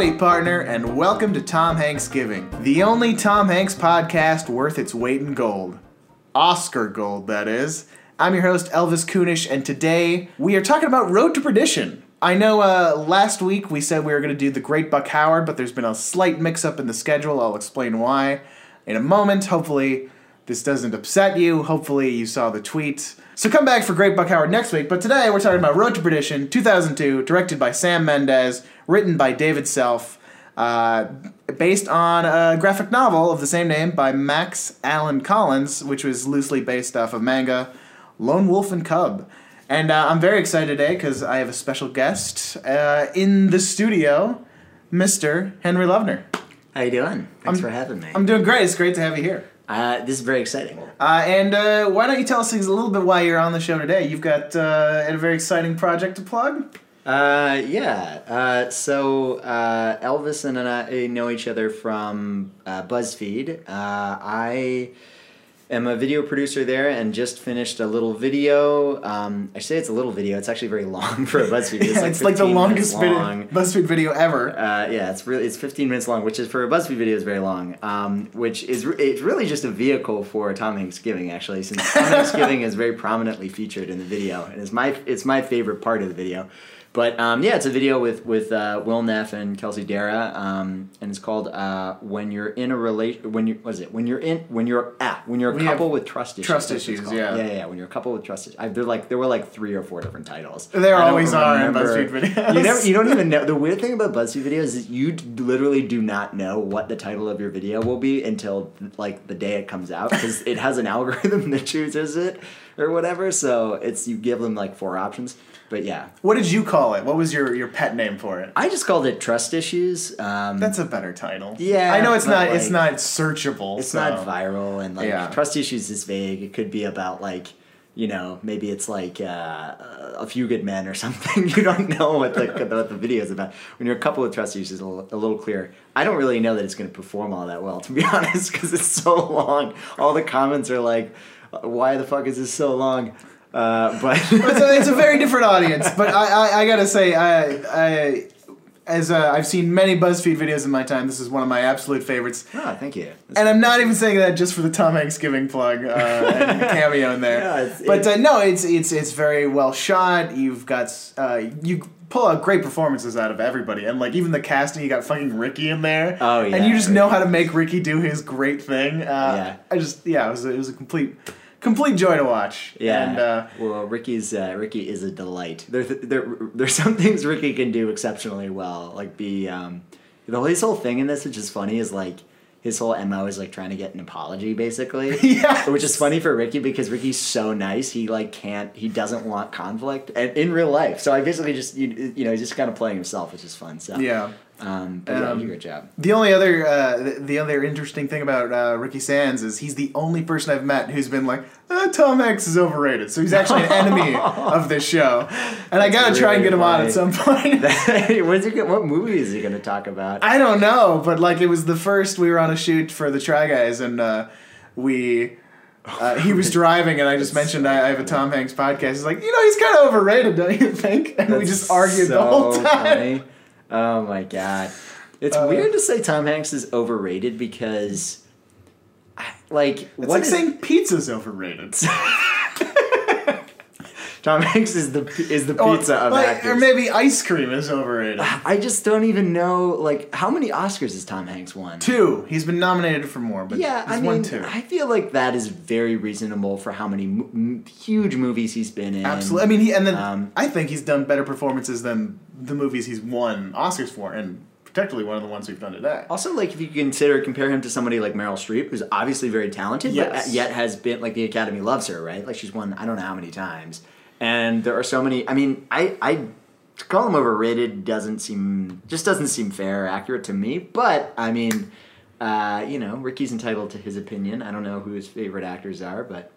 Howdy, partner, and welcome to Tom Hanks Giving, the only Tom Hanks podcast worth its weight in gold. Oscar gold, that is. I'm your host, Elvis Kunish, and today we are talking about Road to Perdition. I know uh, last week we said we were going to do The Great Buck Howard, but there's been a slight mix up in the schedule. I'll explain why in a moment. Hopefully, this doesn't upset you. Hopefully, you saw the tweet. So come back for Great Buck Howard next week. But today we're talking about Road to Perdition 2002, directed by Sam Mendes, written by David Self, uh, based on a graphic novel of the same name by Max Allan Collins, which was loosely based off of manga Lone Wolf and Cub. And uh, I'm very excited today because I have a special guest uh, in the studio, Mr. Henry Lovner. How you doing? Thanks I'm- for having me. I'm doing great. It's great to have you here. Uh, this is very exciting. Uh, and uh, why don't you tell us a little bit why you're on the show today? You've got uh, a very exciting project to plug. Uh, yeah. Uh, so uh, Elvis and I know each other from uh, BuzzFeed. Uh, I am a video producer there and just finished a little video. Um, I say it's a little video. It's actually very long for a BuzzFeed. It's, Yeah, like, it's like the longest video, long. BuzzFeed video ever. Uh, yeah, it's really it's 15 minutes long, which is for a BuzzFeed video is very long. Um, which is re- it's really just a vehicle for Tom Hanks Giving actually, since Tom Hanks Giving is very prominently featured in the video, and it's my it's my favorite part of the video. But um, yeah, it's a video with with uh, Will Neff and Kelsey Darragh, um, and it's called uh, "When You're in a relation." When you what is it? When you're in when you're at when you're a have couple with trust issues. trust that's what it's issues, yeah. yeah, yeah. When you're a couple with trust issues, I, they're like there were like three or four different titles. There always are in BuzzFeed videos. You never you don't even know. The weird thing about BuzzFeed videos is you literally do not know what the title of your video will be until like the day it comes out because it has an algorithm that chooses it or whatever. So it's you give them like four options. But yeah, What did you call it? What was your, your pet name for it? I just called it trust issues. Um, That's a better title. Yeah, I know it's not it's not searchable. it's so. not viral and like Yeah. trust issues is vague. It could be about like. You know, maybe it's like uh, a few good men or something. You don't know what the what the video is about. When you're a couple of trust issues, it's a little, a little clear. I don't really know that it's going to perform all that well, to be honest, because it's so long. All the comments are like, "Why the fuck is this so long?" Uh, but it's, a, it's a very different audience, but I, I, I gotta say, I, I as uh, I've seen many BuzzFeed videos in my time, this is one of my absolute favorites. oh, thank you. And I'm not even saying that just for the Tom Hanks giving plug uh, and cameo in there. Yeah, it's- but uh, no, it's it's it's very well shot. You've got uh, you pull out great performances out of everybody, and like even the casting, you got fucking Ricky in there. Oh, yeah. and you just know how to make Ricky do his great thing. Uh, Yeah. I just yeah, it was a, it was a complete complete joy to watch. Yeah. and uh, well, Ricky's uh, Ricky is a delight. There, there, there's some things Ricky can do exceptionally well. Like be um, the his whole thing in this, which is funny, is like his whole mo is like trying to get an apology, basically. Yeah. Which is funny for Ricky because Ricky's so nice. He like can't. He doesn't want conflict, and in real life. So I basically just you, you know he's just kind of playing himself, which is fun. So yeah. Um, but yeah, Um, did a great job. The only other uh, the, the other interesting thing about uh, Ricky Sands is he's the only person I've met who's been like, uh, Tom Hanks is overrated. So he's actually an enemy of this show, and I gotta try and get him on at some point. What's he, what movie is he going to talk about? I don't know, but like it was the first we were on a shoot for the Try Guys, and uh, we. Uh, he was driving, and I just mentioned I, I have a Tom Hanks podcast. He's like, you know, he's kind of overrated, don't you think? And we just argued the whole time. funny. Oh my god, it's Uh, weird to say Tom Hanks is overrated because, like, It's what like is- saying pizza's overrated. Tom Hanks is the is the Or- pizza of like- actors. Or maybe ice cream is overrated. I just don't even know like how many Oscars has Tom Hanks won? Two. He's been nominated for more, but Yeah, he's I won mean, two. I feel like that is very reasonable for how many mo- m- huge movies he's been in. Absolutely. I mean, he and then Um, I think he's done better performances than the movies he's won Oscars for, and particularly one of the ones we've done today. Also, like if you consider compare him to somebody like Meryl Streep, who's obviously very talented, Yes. but yet has been like the Academy loves her, right? Like she's won I don't know how many times, and there are so many. I mean, I I to call him overrated doesn't seem just doesn't seem fair or accurate to me. But I mean, uh, you know, Ricky's entitled to his opinion. I don't know who his favorite actors are, but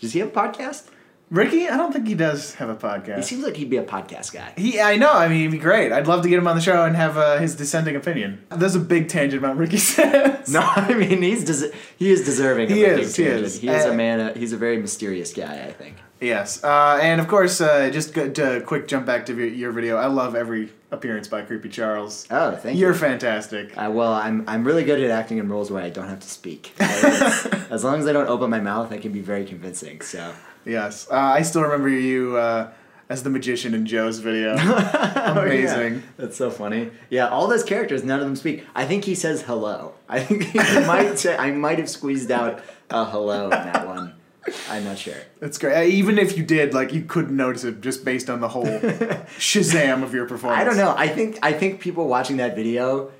does he have a podcast? Ricky, I don't think he does have a podcast. He seems like he'd be a podcast guy. He, I know. I mean, he'd be great. I'd love to get him on the show and have uh, his dissenting opinion. There's a big tangent about Ricky Says. No, I mean he's des- he is deserving. He a is, he tangent. is. He is Uh, a man. Uh, he's a very mysterious guy. I think. Yes, uh, and of course, uh, just to quick jump back to your, your video. I love every appearance by Creepy Charles. Oh, thank You're you. fantastic. Uh, well, I'm I'm really good at acting in roles where I don't have to speak. As, as long as I don't open my mouth, I can be very convincing. So Yes, uh, I still remember you uh, as the magician in Joe's video. Oh, Amazing. yeah. That's so funny. Yeah, all those characters, none of them speak. I think he says hello. I think he might say I might have squeezed out a hello in that one. I'm not sure. It's great. Uh, Even if you did, like, you couldn't notice it just based on the whole Shazam of your performance. I don't know. I think I think people watching that video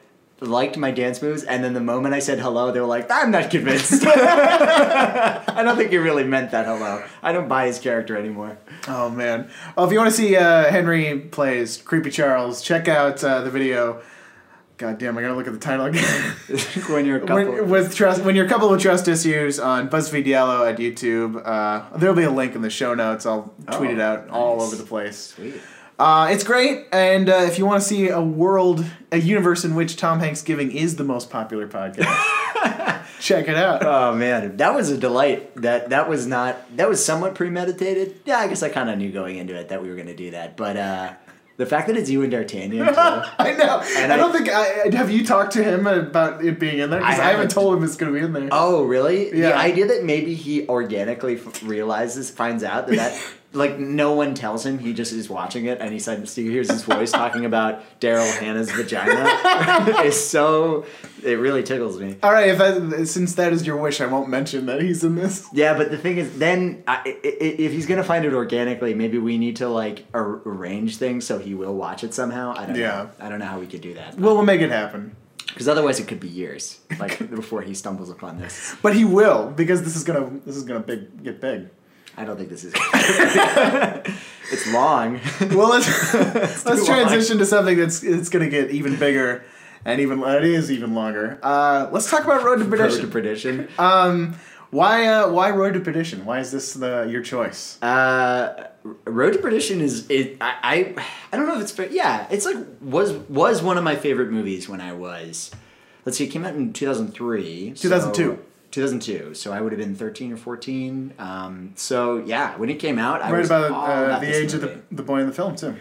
liked my dance moves, and then the moment I said hello, they were like, "I'm not convinced." I don't think he really meant that hello. I don't buy his character anymore. Oh man. Well, if you want to see uh, Henry plays Creepy Charles, check out uh, the video. God damn, I gotta look at the title again. when you're a couple. when, with trust, when you're coupled with trust issues on BuzzFeed Yellow at YouTube, uh, there'll be a link in the show notes. I'll tweet Oh, it out all over the place. Sweet. Uh, it's great, and uh, if you want to see a world, a universe in which Tom Hanks Giving is the most popular podcast, check it out. Oh man, that was a delight. That that was not that was somewhat premeditated. Yeah, I guess I kind of knew going into it that we were going to do that. But uh, the fact that it's you and D'Artagnan too. I know. And I I- don't think. I, have you talked to him about it being in there? Because I I, haven't haven't. told him it's going to be in there. Oh, really? Yeah. The idea that maybe he organically f- realizes, finds out that that, like, no one tells him, he just is watching it, and he suddenly he hears his voice talking about Daryl Hannah's vagina it's so. It really tickles me. All right, if that, since that is your wish, I won't mention that he's in this. Yeah, but the thing is, then I, i- i- if he's gonna find it organically, maybe we need to like ar- arrange things so he will watch it somehow. I don't Yeah. know. I don't know how we could do that Well, we'll make it happen. because otherwise it could be years, like before he stumbles upon this. But he will because this is gonna this is gonna big get big. I don't think this is. it's long. Well, let's let's too transition to something that's it's gonna get even bigger, and even it is even longer. Uh, let's talk about Road to Perdition. Road to perdition. Um, why uh, why Road to Perdition? Why is this the your choice? Uh, Road to Perdition is it. I, I I don't know if it's fair. Yeah, it's like was was one of my favorite movies when I was. Let's see, it came out in two thousand three. 2002. 2002. So I would have been 13 or 14. Um, so yeah, when it came out, I right was about, uh, about the age of the, the boy in the film too.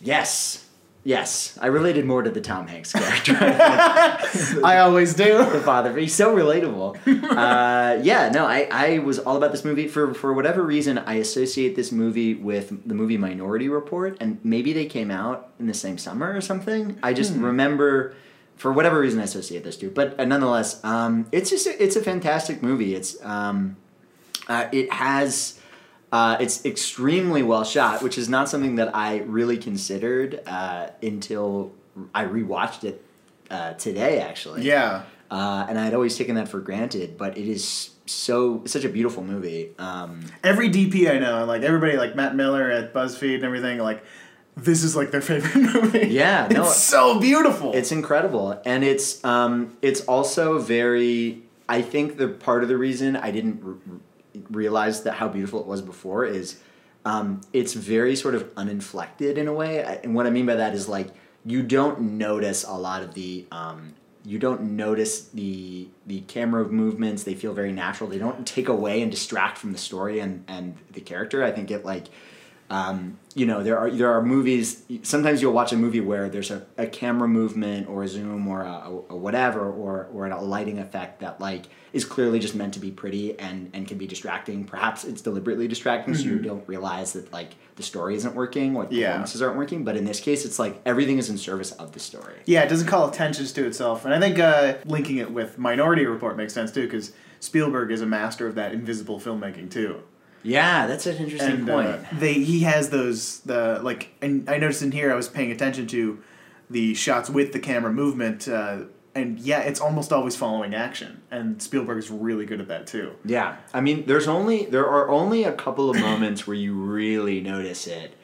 Yes, yes. I related more to the Tom Hanks character. I always do. the father. He's so relatable. uh, yeah, no, I, I was all about this movie for for whatever reason. I associate this movie with the movie Minority Report, and maybe they came out in the same summer or something. I just remember. For whatever reason, I associate those two, but uh, nonetheless, um, it's just a, it's a fantastic movie. It's um, uh, it has uh, it's extremely well shot, which is not something that I really considered uh, until I rewatched it uh, today. Actually, Yeah. uh, and I had always taken that for granted. But it is so such a beautiful movie. Um, Every DP I know, like everybody, like Matt Miller at BuzzFeed and everything, like this is like their favorite movie. Yeah, it's no, so beautiful. It's incredible, and it's um, it's also very. I think the part of the reason I didn't realize that how beautiful it was before is, um, it's very sort of uninflected in a way, I- and what I mean by that is like you don't notice a lot of the. Um, you don't notice the the camera movements; they feel very natural. They don't take away and distract from the story and and the character. I think it like um, you know there are there are movies sometimes you'll watch a movie where there's a, a camera movement or a zoom or a, a whatever or or a lighting effect that like is clearly just meant to be pretty and and can be distracting. Perhaps it's deliberately distracting so you don't realize that like the story isn't working or the Yeah. performances aren't working. But in this case it's like everything is in service of the story. Yeah, it doesn't call attention to itself, and I think uh, linking it with Minority Report makes sense too, because Spielberg is a master of that invisible filmmaking too. Yeah that's an interesting and point uh, they he has those the like and I noticed in here I was paying attention to the shots with the camera movement uh, and yeah it's almost always following action and Spielberg is really good at that too. Yeah, I mean, there's only there are only a couple of moments where you really notice it.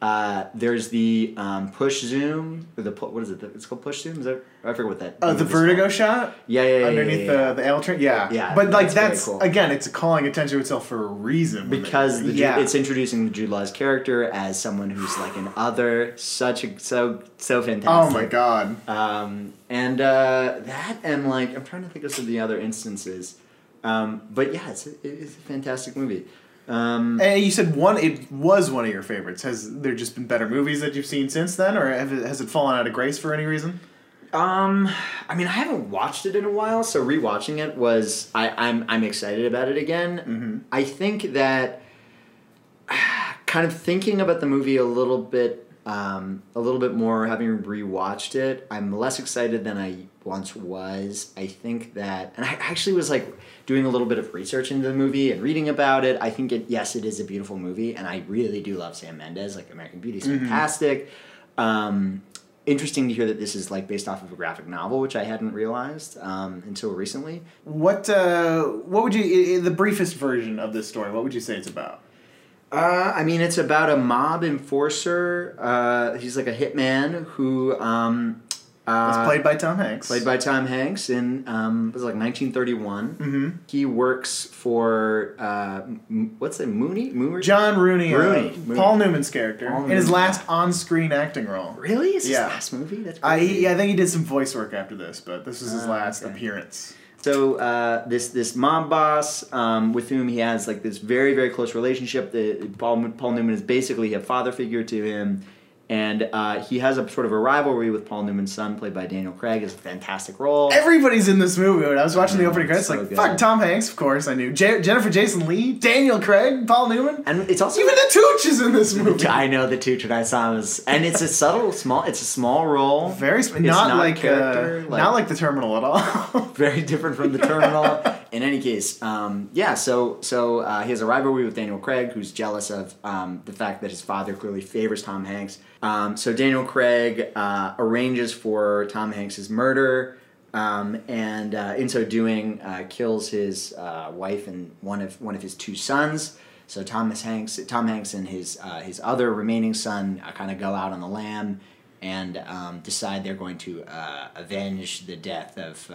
Uh, there's the um, push zoom. Or the pu- what is it? It's called push zoom. Is that I forget what that. Oh, the vertigo called. shot Yeah, yeah, yeah. underneath yeah, yeah, the the L train. Yeah, Yeah, But like that's that's cool. again, it's calling attention to itself for a reason. because the, yeah, it's introducing the Jude Law's character as someone who's like an other, such a so so fantastic. oh my god. Um, and uh, that and like I'm trying to think of some of the other instances, um, but yeah, it's a, it's a fantastic movie. Um, And you said one. It was one of your favorites. Has there just been better movies that you've seen since then, or have it, has it fallen out of grace for any reason? Um, I mean, I haven't watched it in a while, so rewatching it was I, I'm I'm excited about it again. Mhm. I think that kind of thinking about the movie a little bit, um, a little bit more, having rewatched it, I'm less excited than I once was. I think that, and I actually was like doing a little bit of research into the movie and reading about it. I think it, yes, it is a beautiful movie, and I really do love Sam Mendes. Like American Beauty is fantastic. Um, interesting to hear that this is like based off of a graphic novel, which I hadn't realized um, until recently. What uh, what would you the briefest version of this story? What would you say it's about? Uh, I mean, it's about a mob enforcer. Uh, he's like a hitman who um, uh, It's played by Tom Hanks. played by Tom Hanks in um, it was like 1931. hmm He works for uh, M- what's it, Mooney? Mooney? John Rooney, uh, Rooney, Rooney. Paul Newman's character, Paul in his last on-screen acting role. Really? Is Yeah. his last movie? That's I, he, I think he did some voice work after this, but this was his Ah, last okay. appearance. So uh, this this mob boss um, with whom he has like this very very close relationship. The Paul Paul Newman is basically a father figure to him, and uh, he has a sort of a rivalry with Paul Newman's son, played by Daniel Craig. Is a fantastic role. Everybody's in this movie. When I was watching the opening credits, so like good. fuck Tom Hanks, of course I knew. J- Jennifer Jason Leigh, Daniel Craig, Paul Newman. and it's also Even the Tooch is in this movie. I know the two that I saw was, and it's a subtle small. It's a small role. Very sp- not, not like character, uh, like- not like the Terminal at all. very different from the terminal. In any case, um, yeah. So so uh, he has a rivalry with Daniel Craig, who's jealous of um, the fact that his father clearly favors Tom Hanks. Um, so Daniel Craig uh, arranges for Tom Hanks's murder, um, and uh, in so doing, uh, kills his uh, wife and one of one of his two sons. So Thomas Hanks, Tom Hanks, and his uh, his other remaining son kind of go out on the lam and um, decide they're going to avenge the death of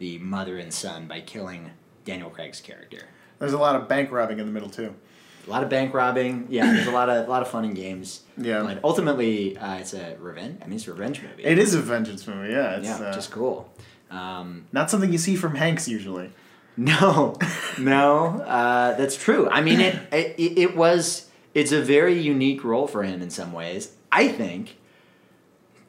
the mother and son by killing Daniel Craig's character. There's a lot of bank robbing in the middle too. A lot of bank robbing. Yeah, there's a lot of a lot of fun and games. Yeah. But ultimately, uh, it's a revenge. I mean, it's a revenge movie. It is a vengeance movie. Yeah, it's yeah, uh, which cool. Um, not something you see from Hanks usually. No, no, uh, that's true. I mean, it, it it was it's a very unique role for him in some ways. I think.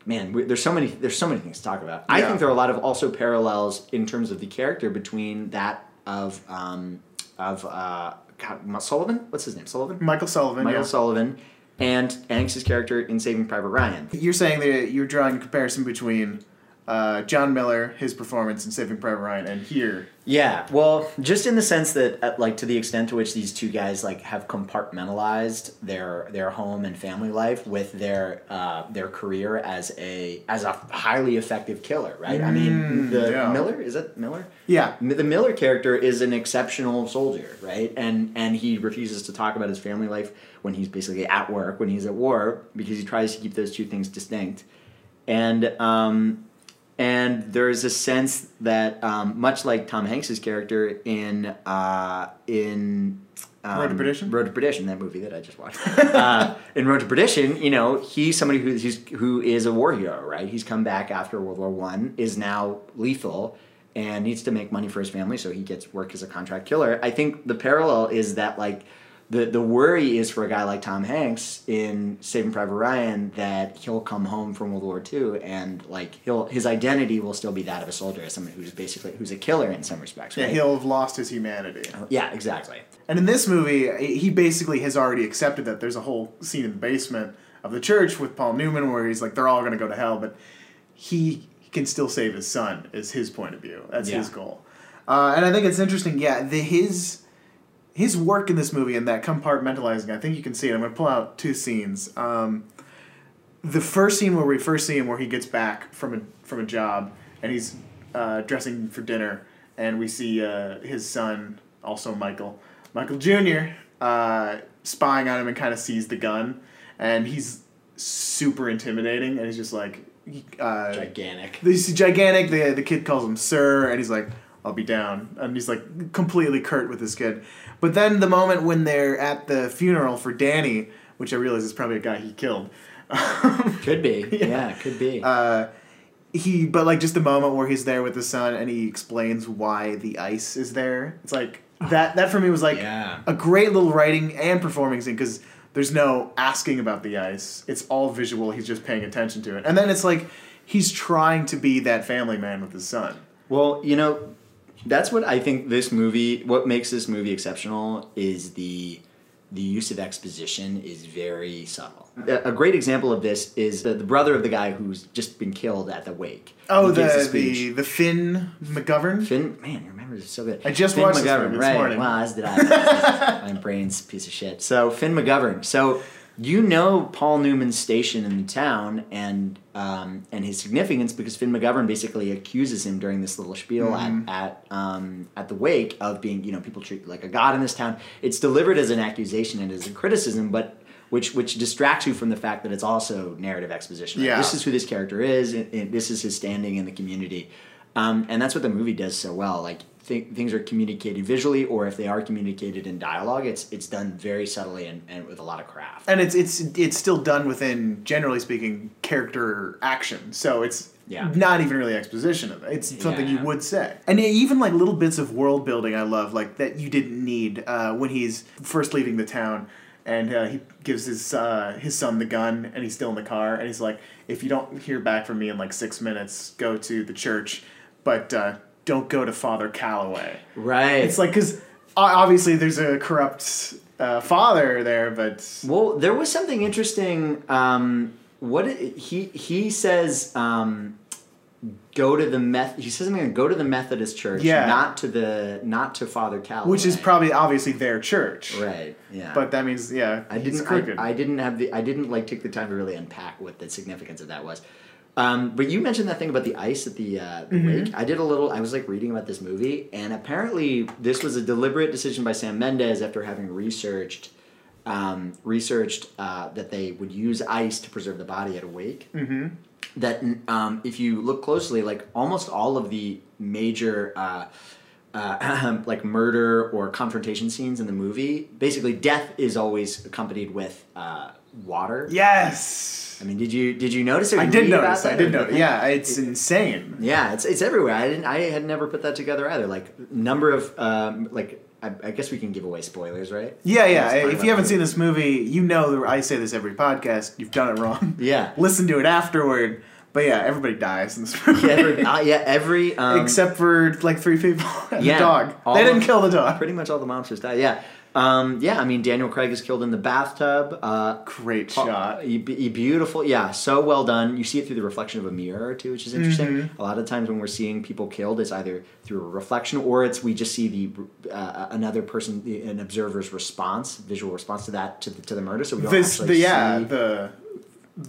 Man, we, there's so many there's so many things to talk about. I think there are a lot of also parallels in terms of the character between that of um, of uh, God, Sullivan. What's his name? Sullivan. Michael Sullivan. Michael yeah. Sullivan, and Hanks's character in Saving Private Ryan. You're saying that you're drawing a comparison between uh, John Miller, his performance in Saving Private Ryan, and here. Yeah, well, just in the sense that, like, to the extent to which these two guys like have compartmentalized their their home and family life with their uh, their career as a as a highly effective killer, right? I mean, Mm, the yeah. Miller is that Miller? Yeah. The Miller character is an exceptional soldier, right? And and he refuses to talk about his family life when he's basically at work, when he's at war, because he tries to keep those two things distinct. And um, and there is a sense that um, much like Tom Hanks's character in uh, in um, Road to Perdition? Road to Perdition, that movie that I just watched. uh, in Road to Perdition, you know, he's somebody who he's, who is a war hero, right? He's come back after World War One, is now lethal, and needs to make money for his family, so he gets work as a contract killer. I think the parallel is that like the the worry is for a guy like Tom Hanks in Saving Private Ryan that he'll come home from World War II and like he'll his identity will still be that of a soldier, as someone who's basically who's a killer in some respects. Yeah, he'll have lost his humanity. yeah, exactly. And in this movie, he basically has already accepted that there's a whole scene in the basement of the church with Paul Newman where he's like, they're all going to go to hell, but he can still save his son, is his point of view. That's Yeah. his goal. Uh, and I think it's interesting, yeah, the, his his work in this movie and that compartmentalizing, I think you can see it. I'm going to pull out two scenes. Um, the first scene where we first see him, where he gets back from a from a job and he's uh, dressing for dinner, and we see uh, his son, also Michael, Michael Jr., uh, spying on him and kind of sees the gun, and he's super intimidating, and he's just like, uh, Gigantic. He's gigantic. The the kid calls him sir, and he's like, "I'll be down," and he's like completely curt with this kid. But then the moment when they're at the funeral for Danny, which I realize is probably a guy he killed. Could be. yeah. could be. uh, he but like just the moment where he's there with the son and he explains why the ice is there it's like that that for me was like Yeah. a great little writing and performing scene because there's no asking about the ice it's all visual he's just paying attention to it and then it's like he's trying to be that family man with his son Well, you know, that's what I think this movie. What makes this movie exceptional is the the use of exposition is very subtle. A great example of this is the, the brother of the guy who's just been killed at the wake. oh He the, the the finn mcgovern Finn, man, your memory is so good. I just Finn watched this McGovern, this right? morning. Well, as did I. My brain's a piece of shit. So Finn McGovern. So you know Paul Newman's station in the town and um, and his significance because Finn McGovern basically accuses him during this little spiel Mm-hmm. at at um, at the wake of being you know people treat you like a god in this town. It's delivered as an accusation and as a criticism, but. Which, which distracts you from the fact that it's also narrative exposition. right? Yeah. This is who this character is. And, and this is his standing in the community. Um, and that's what the movie does so well. Like th- things are communicated visually, or if they are communicated in dialogue, it's it's done very subtly and, and with a lot of craft. and it's it's it's still done within generally speaking character action. So it's Yeah. not even really exposition of it. It's something you would say. And even like little bits of world building i love like that you didn't need uh, when he's first leaving the town and uh, he gives his uh, his son the gun and he's still in the car and he's like if you don't hear back from me in like six minutes go to the church. But uh, don't go to father calloway Right. it's like because obviously there's a corrupt uh, father there but well, there was something interesting. Um, what it, he he says. Um, go to the meth. He says something. like, Go to the Methodist church. Yeah. Not to the not to Father Calloway. which is probably obviously their church. right. Yeah. But that means yeah, I didn't. I, I didn't have the. I didn't like take the time to really unpack what the significance of that was. Um, but you mentioned that thing about the ice at the, uh, the Mm-hmm. wake. I did a little. I was like reading about this movie, and apparently this was a deliberate decision by Sam Mendes after having researched um, researched uh, that they would use ice to preserve the body at a wake. Mm-hmm. That um, if you look closely, like almost all of the major. Uh, uh, like murder or confrontation scenes in the movie, basically death is always accompanied with uh, water. yes, I mean, did you did you notice? Or I did notice. I did notice. Yeah, it's insane. Yeah, it's it's everywhere. I didn't. I had never put that together either. Like number of um, like. I, I guess we can give away spoilers, right? Yeah, yeah. If you haven't seen this movie, you know I say this every podcast. You've done it wrong. Yeah. Listen to it afterward. But yeah, everybody dies in this movie. Yeah, every, uh, yeah, every um, Except for like three people and Yeah, the dog. They didn't of- kill the dog. pretty much all the monsters die. Yeah, um, yeah. I mean, Daniel Craig is killed in the bathtub. Uh, Great Paul- shot. e- e- beautiful, yeah, so well done. You see it through the reflection of a mirror too, which is interesting. Mm-hmm. A lot of times when we're seeing people killed, it's either through a reflection or it's we just see the uh, another person, the, an observer's response, visual response to that to the, to the murder. So we don't This, actually the yeah, see. the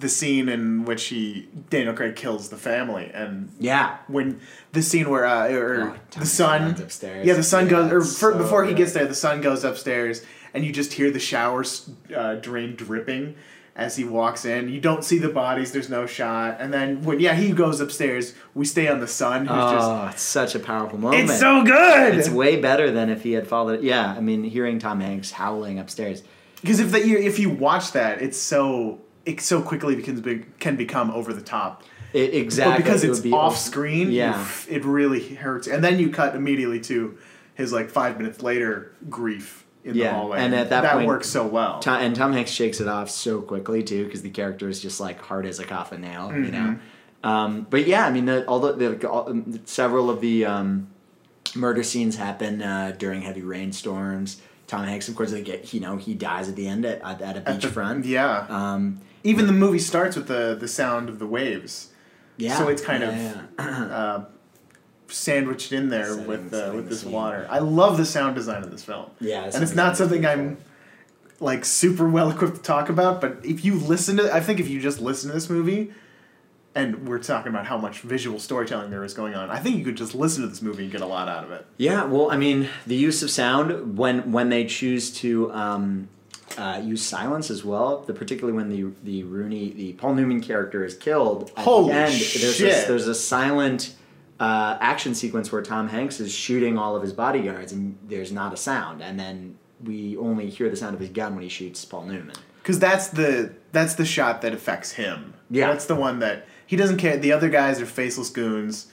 the scene in which he Daniel Craig kills the family and yeah, when the scene where uh, or Oh, the son upstairs. yeah the son Yeah, goes or for, so before he gets there the son goes upstairs and you just hear the shower uh, drain dripping as he walks in you don't see the bodies there's no shot and then when yeah he goes upstairs we stay on the son who's Oh, it's such a powerful moment. it's so good It's way better than if he had followed. Yeah, I mean, hearing Tom Hanks howling upstairs. because if that if you watch that it's so it so quickly becomes big can become over the top It, exactly. but because it it's be off screen Yeah. oof, it really hurts and then you cut immediately to his like five minutes later grief in the hallway and at that point- works so well Tom, and Tom Hanks shakes it off so quickly too, because the character is just like hard as a coffin nail, you know. Mm-hmm. Um, but yeah, I mean, the, although the, all, um, several of the um, murder scenes happen uh, during heavy rainstorms. Tom Hanks, of course, they get you know he dies at the end at, at, at a beachfront. yeah Um, even the movie starts with the the sound of the waves. Yeah. So it's kind Yeah, of- yeah. uh, sandwiched in there Setting- with uh, with this water. I love the sound design of this film. Yeah, and it's not something i'm like super well equipped to talk about but if you listen to i think if you just listen to this movie and we're talking about how much visual storytelling there is going on i think you could just listen to this movie and get a lot out of it. Yeah, well, I mean, the use of sound when when they choose to um, uh, use silence as well. The particularly when the the Rooney the Paul Newman character is killed. At Holy the end, There's shit. a, there's a silent uh, action sequence where Tom Hanks is shooting all of his bodyguards, and there's not a sound, and then we only hear the sound of his gun when he shoots Paul Newman. Because that's the that's the shot that affects him. Yeah. that's the one that he doesn't care. The other guys are faceless goons,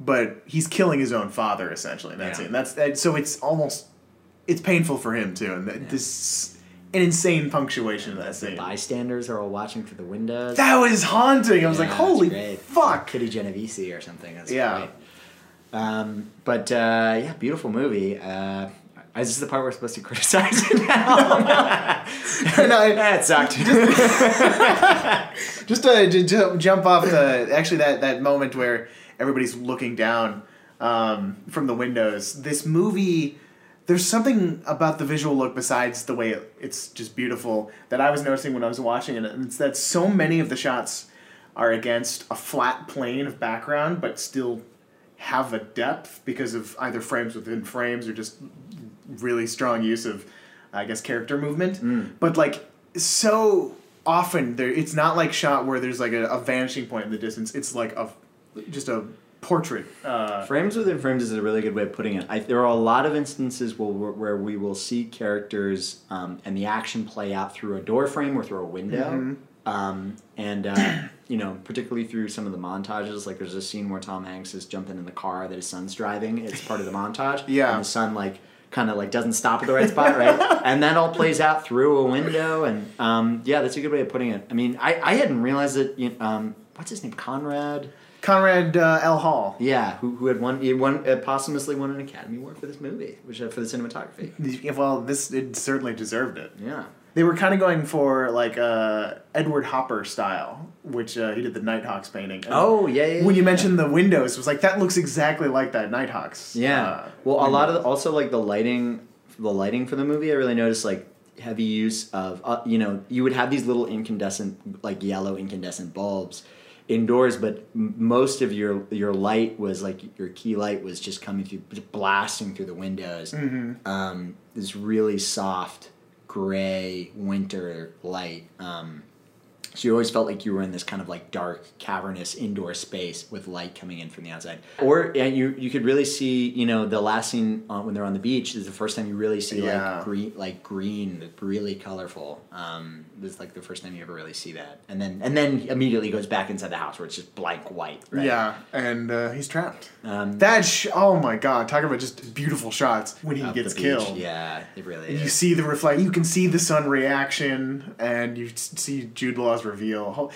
but he's killing his own father essentially. in That Yeah. scene. That's so it's almost it's painful for him too, and th- this an insane punctuation of that scene. Bystanders are all watching through the windows. That was haunting. I was like, holy fuck. Kitty Genovese or something. That's Yeah. Um, but uh, yeah, beautiful movie. Uh, is this the part we're supposed to criticize it now? And I- that sucked. Just to, to ju- jump off the actually that that moment where everybody's looking down um, from the windows. This movie, there's something about the visual look besides the way it, it's just beautiful that I was noticing when I was watching it. And it's that so many of the shots are against a flat plane of background, but still have a depth because of either frames within frames or just really strong use of, I guess, character movement. Mm. But like so often, there it's not like shot where there's like a, a vanishing point in the distance. It's like a just a portrait. Uh, frames within frames is a really good way of putting it. I, there are a lot of instances where, where we will see characters um, and the action play out through a door frame or through a window. Mm-hmm. Um, and, uh, you know, particularly through some of the montages, like there's a scene where Tom Hanks is jumping in the car that his son's driving. It's part of the montage. Yeah. And the son, like, kind of like doesn't stop at the right spot, right? and that all plays out through a window. And um, yeah, that's a good way of putting it. I mean, I, I hadn't realized that, you um, what's his name? Conrad? Conrad uh, L. Hall. Yeah, who, who had won, he won uh, posthumously won an Academy Award for this movie, which uh, for the cinematography. Yeah, Well, this it certainly deserved it. Yeah. They were kind of going for like uh, Edward Hopper style, which uh, he did the Nighthawks painting. And Oh yeah, yeah. when you yeah. mentioned the windows, it was like that looks exactly like that Nighthawks. yeah, uh, well, a lot of the, also like the lighting, the lighting for the movie, I really noticed like heavy use of uh, you know you would have these little incandescent like yellow incandescent bulbs indoors but m- most of your your light was like your key light was just coming through blasting through the windows Mm-hmm. um, this really soft gray winter light um, so you always felt like you were in this kind of like dark cavernous indoor space with light coming in from the outside or yeah, you you could really see you know the last scene uh, when they're on the beach is the first time you really see Yeah. like green like green really colorful um this is like the first time you ever really see that and then and then immediately goes back inside the house where it's just blank white right Yeah, and uh, he's trapped. um That sh- oh my god, talk about just beautiful shots when he gets killed. yeah it really You see the reflect. You can see the sun reaction, and you see Jude Law's reveal.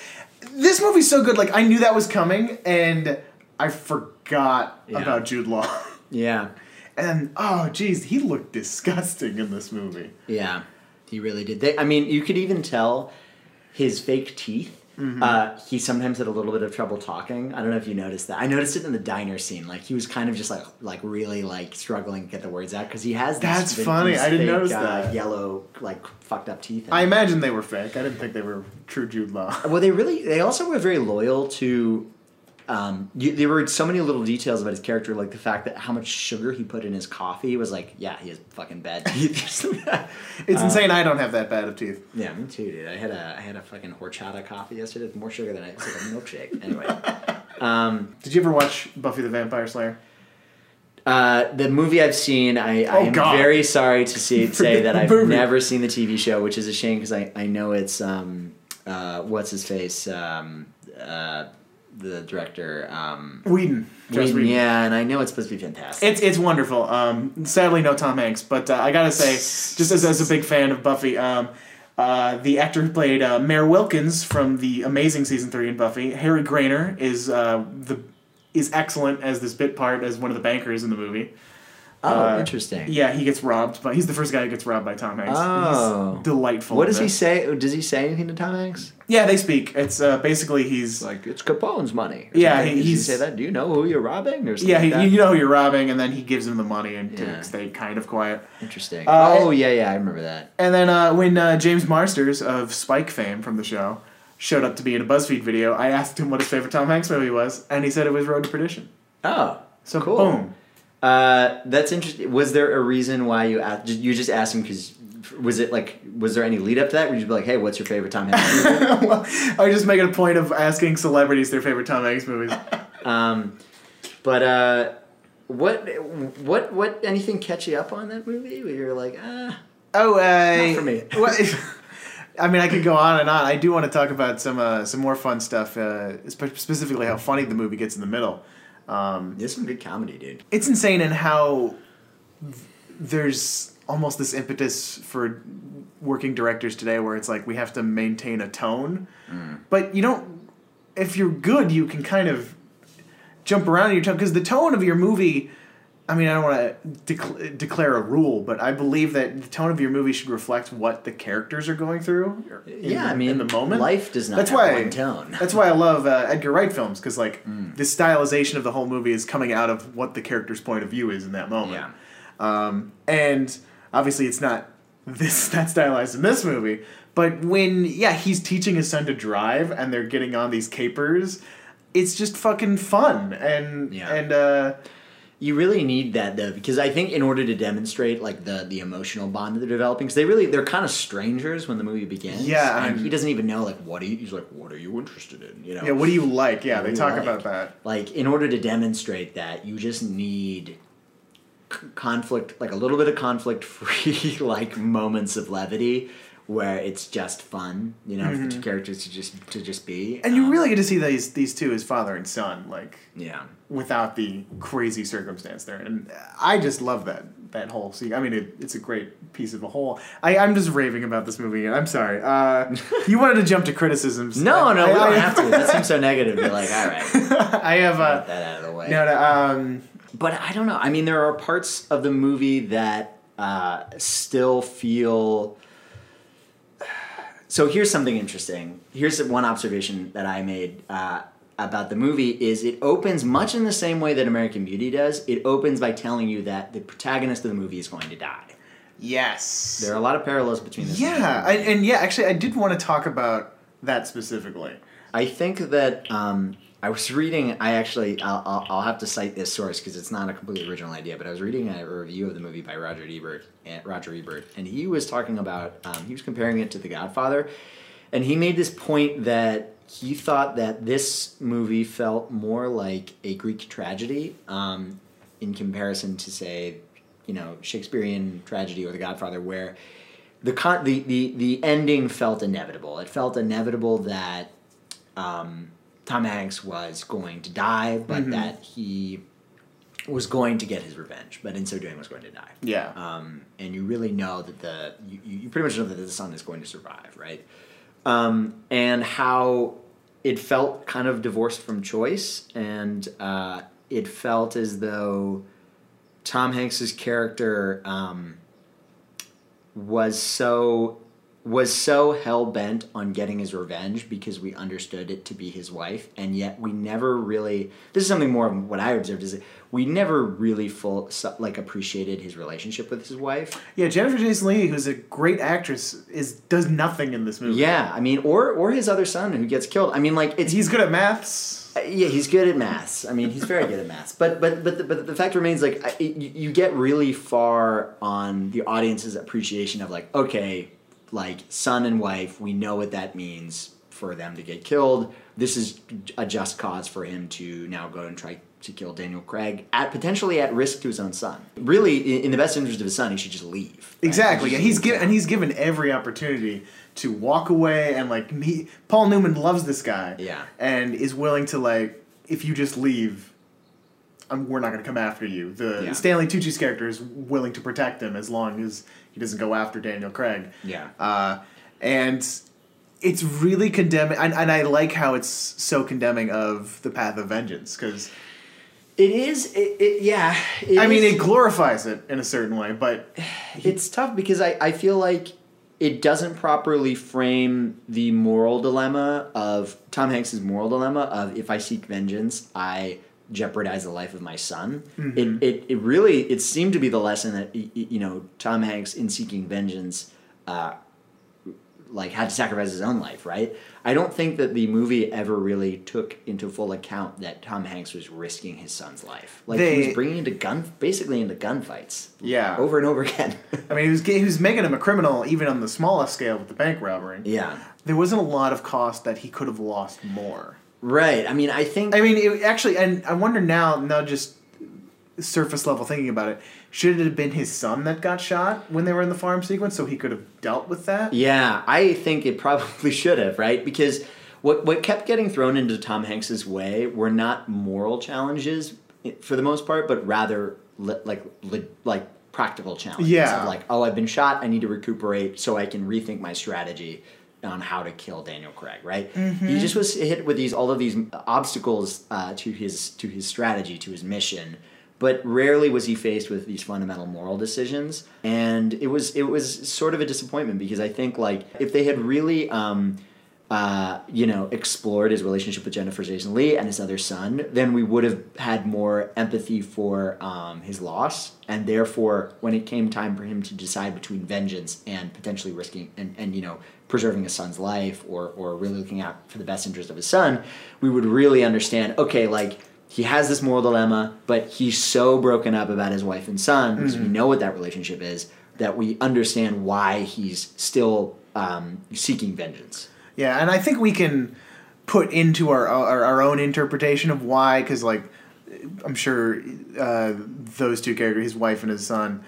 This movie's so good. Like I knew that was coming, and I forgot Yeah. about Jude Law. yeah and oh, geez, he looked disgusting in this movie. Yeah, he really did. They, I mean, you could even tell his fake teeth. Mm-hmm. Uh, he sometimes had a little bit of trouble talking. I don't know if you noticed that. I noticed it in the diner scene. Like he was kind of just like like really like struggling to get the words out because he has. These, That's these funny. I didn't notice uh, that. Yellow like fucked up teeth. I imagine they were fake. I didn't think they were true Jude Law. Well, they really. They also were very loyal to. Um, you, there were so many little details about his character, like the fact that how much sugar he put in his coffee was like, yeah, he has fucking bad teeth. It's insane. I don't have that bad of teeth. Yeah, me too, dude. I had a I had a fucking horchata coffee yesterday with more sugar than I it's like a milkshake. Anyway, um, Did you ever watch Buffy the Vampire Slayer? uh, the movie I've seen, I, I Oh, am God. very sorry to see, say that I've movie. never seen the TV show, which is a shame because I, I know it's um, uh, what's his face um, uh, the director um, Whedon. Whedon, Whedon. yeah, and I know it's supposed to be fantastic. It's it's wonderful. Um, sadly, no Tom Hanks, but uh, I gotta say, just as, as a big fan of Buffy, um, uh, the actor who played uh, Mayor Wilkins from the amazing season three in Buffy, Harry Groener, is uh, the is excellent as this bit part as one of the bankers in the movie. Oh, uh, interesting. Yeah, he gets robbed, but he's the first guy who gets robbed by Tom Hanks. Oh. he's delightful. What does he say? Does he say anything to Tom Hanks? Yeah, they speak. It's uh, basically he's Like it's Capone's money. Yeah, he- he say that. Do you know who you're robbing? Or something yeah, like that? you know who you're robbing, and then he gives him the money and Yeah. to stay kind of quiet. Interesting. Uh, oh yeah, yeah, I remember that. And then uh, when uh, James Marsters of Spike fame from the show showed up to be in a BuzzFeed video, I asked him what his favorite Tom Hanks movie was, and he said it was Road to Perdition. Oh, So Cool. boom. Uh, that's interesting. Was there a reason why you asked? You just asked him because was it like was there any lead up to that? Would you be like, hey, what's your favorite Tom Hanks movie? well, I was just making a point of asking celebrities their favorite Tom Hanks movies. um, but uh, what what what anything catch you up on that movie? Where you're like, ah, Oh, uh, Not for me. what- I mean, I could go on and on. I do want to talk about some uh, some more fun stuff, uh, spe- specifically how funny the movie gets in the middle. Um, there's some good comedy, dude. it's insane in how there's almost this impetus for working directors today where it's like we have to maintain a tone but you don't if you're good you can kind of jump around in your tone because the tone of your movie i mean i don't want to dec- declare a rule but i believe that the tone of your movie should reflect what the characters are going through in yeah, the- I mean, in the moment life does not That's have why- one tone. that's why I love uh, Edgar Wright films because like Mm. the stylization of the whole movie is coming out of what the character's point of view is in that moment. Yeah. Um, and obviously, it's not this that stylized in this movie. But when yeah, he's teaching his son to drive, and they're getting on these capers. It's just fucking fun, and Yeah. and uh, You really need that though, because I think in order to demonstrate like the the emotional bond that they're developing, because they really they're kind of strangers when the movie begins. Yeah, and and- he doesn't even know like what he, he's like. What are you interested in? You know. yeah, what do you like? Yeah, What they talk like? about that. Like in order to demonstrate that, you just need c- conflict, like a little bit of conflict free, like moments of levity where it's just fun. You know, for the two characters to just to just be. Mm-hmm. And you Um, really get to see these these two as father and son, like yeah. Without the crazy circumstance there. And I just love that that whole scene. I mean, it, it's a great piece of a whole. I, I'm just raving about this movie. I'm sorry. Uh, you wanted to jump to criticisms. No, no, I, we don't have to. That seems so negative. You're like, all right, I have uh, that out of the way. no, no, um, But I don't know. I mean, there are parts of the movie that uh, still feel. So here's something interesting. Here's one observation that I made uh, about the movie: is it opens much in the same way that American Beauty does. It opens by telling you that the protagonist of the movie is going to die. yes. There are a lot of parallels between this. yeah, I, and yeah, actually, I did want to talk about that specifically. I think that um, I was reading. I actually, I'll, I'll, I'll have to cite this source because it's not a completely original idea. But I was reading a review of the movie by Roger Ebert. And Roger Ebert, and he was talking about. Um, he was comparing it to The Godfather, and he made this point that he thought that this movie felt more like a Greek tragedy um, in comparison to, say, you know, Shakespearean tragedy or The Godfather, where the con- the, the the ending felt inevitable. It felt inevitable that um, Tom Hanks was going to die, but that he was going to get his revenge, but in so doing was going to die. Yeah. Um, and you really know that the you you pretty much know that the son is going to survive, right? Um, and how it felt kind of divorced from choice, and uh, it felt as though Tom Hanks's character um, was so was so hell bent on getting his revenge because we understood it to be his wife, and yet we never really. This is something more of what I observed is that we never really full like appreciated his relationship with his wife. Yeah, Jennifer Jason Leigh, who's a great actress, is does nothing in this movie. Yeah, I mean, or or his other son who gets killed. I mean, like it's he's good at maths. Uh, Yeah, he's good at maths. I mean, he's very good at maths. But but but the, but the fact remains, like I- it, you you get really far on the audience's appreciation of like, okay, like son and wife, we know what that means for them to get killed. This is a just cause for him to now go and try to kill Daniel Craig at potentially at risk to his own son. Really, in, the best interest of his son, he should just leave. right? Exactly. He Yeah, he's given and he's given every opportunity to walk away and like me. Paul Newman loves this guy. Yeah. And is willing to like if you just leave, I'm, we're not going to come after you. The Yeah. Stanley Tucci's character is willing to protect him as long as he doesn't go after Daniel Craig. Yeah. Uh, and it's really condemning, and, and I like how it's so condemning of the path of vengeance because It is. It, it, yeah. I mean it glorifies it in a certain way, but it's tough because I, I feel like it doesn't properly frame the moral dilemma of Tom Hanks's moral dilemma of if I seek vengeance, I jeopardize the life of my son. It, it, it really it seemed to be the lesson that you know Tom Hanks in seeking vengeance uh, like had to sacrifice his own life, right? I don't think that the movie ever really took into full account that Tom Hanks was risking his son's life. Like he was bringing into gun, basically into gunfights. Yeah. over and over again. I mean, he was he was making him a criminal even on the smallest scale with the bank robbery. yeah, There wasn't a lot of cost that he could have lost more. Right. I mean, I think I mean, it, actually, and I wonder now, now just surface level thinking about it, should it have been his son that got shot when they were in the farm sequence so he could have dealt with that? Yeah, I think it probably should have, right? Because what what kept getting thrown into Tom Hanks's way were not moral challenges eh, for the most part, but rather li- like li- like practical challenges Yeah. like, oh, I've been shot, I need to recuperate so I can rethink my strategy on how to kill Daniel Craig, right? He just was hit with these all of these obstacles uh, to his to his strategy, to his mission. But rarely was he faced with these fundamental moral decisions, and it was it was sort of a disappointment because I think like if they had really um, uh, you know, explored his relationship with Jennifer Jason Leigh and his other son, then we would have had more empathy for um, his loss, and therefore, when it came time for him to decide between vengeance and potentially risking and, and you know preserving his son's life or or really looking out for the best interest of his son, we would really understand. Okay, like he has this moral dilemma, but he's so broken up about his wife and son because we know what that relationship is that we understand why he's still um, seeking vengeance. Yeah, and I think we can put into our our, our own interpretation of why, because like I'm sure uh, those two characters, his wife and his son,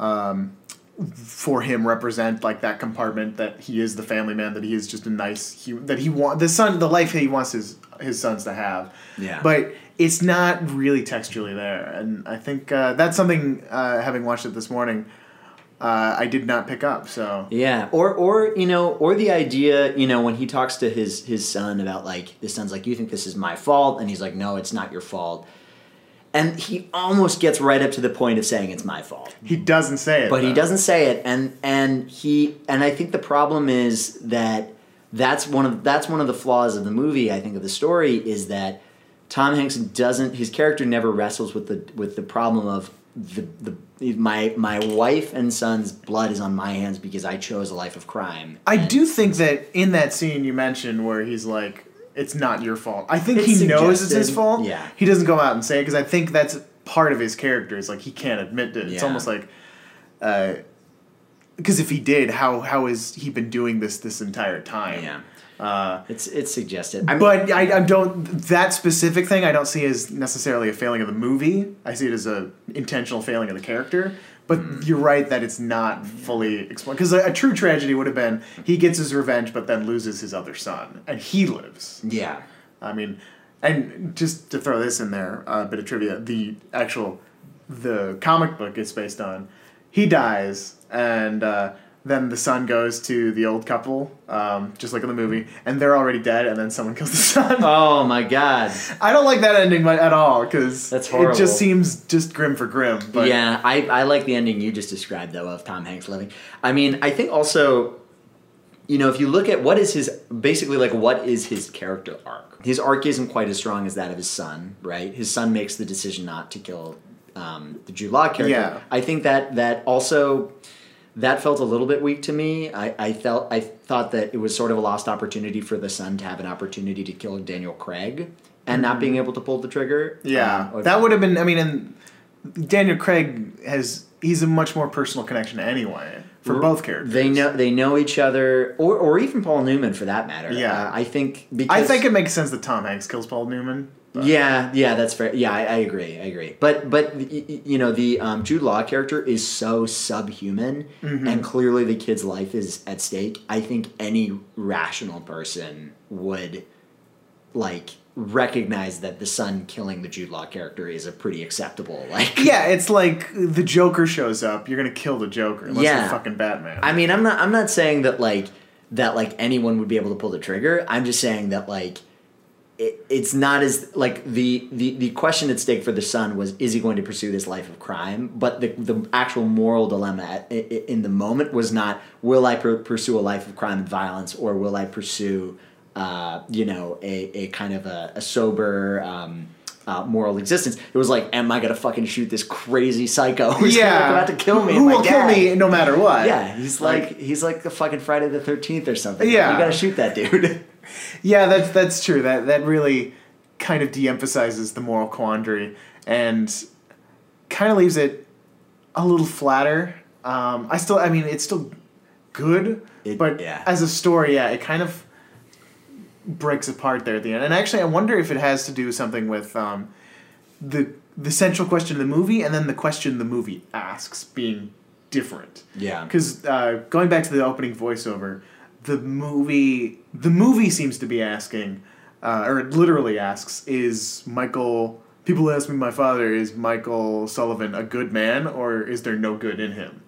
um, for him represent like that compartment that he is the family man, that he is just a nice he, that he want the son the life that he wants his his sons to have. Yeah. but it's not really textually there, and I think uh, that's something. Uh, having watched it this morning. Uh, I did not pick up, so Yeah, or or you know, or the idea, you know, when he talks to his his son about like his son's like, "You think this is my fault?" and he's like, "No, it's not your fault." And he almost gets right up to the point of saying it's my fault. he doesn't say it. But he doesn't say it and and he and I think the problem is that that's one of that's one of the flaws of the movie, I think of the story is that Tom Hanks doesn't his character never wrestles with the with the problem of the the my my wife and son's blood is on my hands because I chose a life of crime. I And- do think that in that scene you mentioned where he's like, "It's not your fault." I think It's he knows it's his fault. yeah. He doesn't go out and say it because I think that's part of his character. Is like he can't admit it. It's almost like, because if he did, how how has he been doing this this entire time? Yeah. Uh, It's it's suggested. I mean, but I, I don't that specific thing. I don't see as necessarily a failing of the movie. I see it as a intentional failing of the character. But Hmm. you're right that it's not fully explained because a, a true tragedy would have been he gets his revenge, but then loses his other son, and he lives. yeah. I mean, and just to throw this in there, a bit of trivia: the actual the comic book it's based on, he dies, and uh, then the son goes to the old couple, um, just like in the movie, and they're already dead, and then someone kills the son. Oh my god. I don't like that ending at all because That's It just seems just grim for grim. But yeah, I, I like the ending you just described though of Tom Hanks living. I mean, I think also, you know, if you look at what is his basically like what is his character arc? His arc isn't quite as strong as that of his son, right? His son makes the decision not to kill um, the Jude Law character. Yeah. I think that that also that felt a little bit weak to me. I, I felt I thought that it was sort of a lost opportunity for the son to have an opportunity to kill Daniel Craig and not being able to pull the trigger. Mm-hmm. yeah, Um, that would have been. I mean, and Daniel Craig has he's a much more personal connection anyway for both characters. They know they know each other, or or even Paul Newman for that matter. Yeah. Uh, I think because I think it makes sense that Tom Hanks kills Paul Newman. but- yeah, yeah, that's fair. Yeah, I, I agree. I agree. But but you know the um, Jude Law character is so subhuman, Mm-hmm. and clearly the kid's life is at stake. I think any rational person would like recognize that the son killing the Jude Law character is a pretty acceptable like. Yeah, it's like the Joker shows up. You're gonna kill the Joker unless Yeah. you're fucking Batman. I mean, I'm not. I'm not saying that like that like anyone would be able to pull the trigger. I'm just saying that like it, it's not as like the, the the question at stake for the son was is he going to pursue this life of crime? But the the actual moral dilemma at, in the moment was not will I pur- pursue a life of crime and violence or will I pursue uh, you know a, a kind of a, a sober. Um, uh, moral existence. It was like, am I gonna fucking shoot this crazy psycho who's yeah, about to kill me? Who will kill me no matter what? Yeah, he's like, he's like the fucking Friday the Thirteenth or something. Yeah. you gotta shoot that dude. Yeah, that's that's true. That that really kind of de-emphasizes the moral quandary and kind of leaves it a little flatter. Um, I still, I mean, it's still good, It- but yeah. as a story, yeah, it kind of breaks apart there at the end. And actually, I wonder if it has to do something with um, the the central question of the movie and then the question the movie asks being different. Yeah. Because uh, going back to the opening voiceover, the movie the movie seems to be asking, uh, or it literally asks, is Michael? People ask me, my father is Michael Sullivan a good man, or is there no good in him?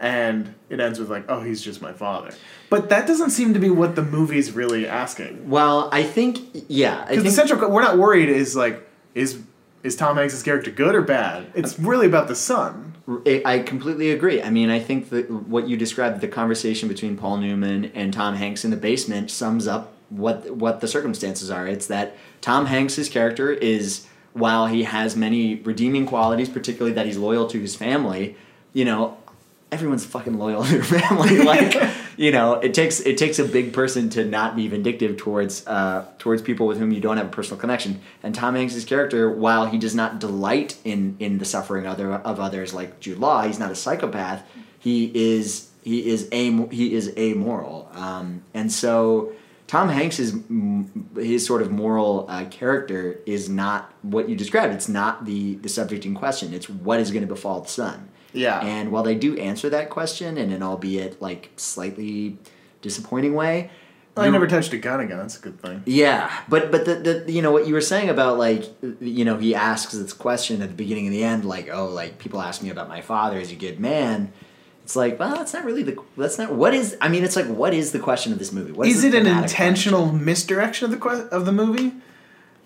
And it ends with like, oh, he's just my father. But that doesn't seem to be what the movie's really asking. Well, I think yeah, Because the central, we're not worried is like, is is Tom Hanks' character good or bad? It's really about the son. I I completely agree. I mean, I think that what you described, the conversation between Paul Newman and Tom Hanks in the basement, sums up what what the circumstances are. It's that Tom Hanks' character is, while he has many redeeming qualities, particularly that he's loyal to his family, you know, everyone's fucking loyal to their family. like, you know, it takes it takes a big person to not be vindictive towards uh, towards people with whom you don't have a personal connection. And Tom Hanks' character, while he does not delight in in the suffering of other of others like Jude Law, he's not a psychopath. He is he is a he is amoral. Um, and so. Tom Hanks's his sort of moral uh, character is not what you described. It's not the the subject in question. It's what is going to befall the son. Yeah. And while they do answer that question in an albeit like slightly disappointing way, I never touched a gun again. That's a good thing. yeah, but but the, the you know what you were saying about like you know he asks this question at the beginning and the end like oh like people ask me about my father is he a good man. It's like well that's not really the that's not what is I mean it's like what is the question of this movie? What Is the it an intentional misdirection of the que- of the movie,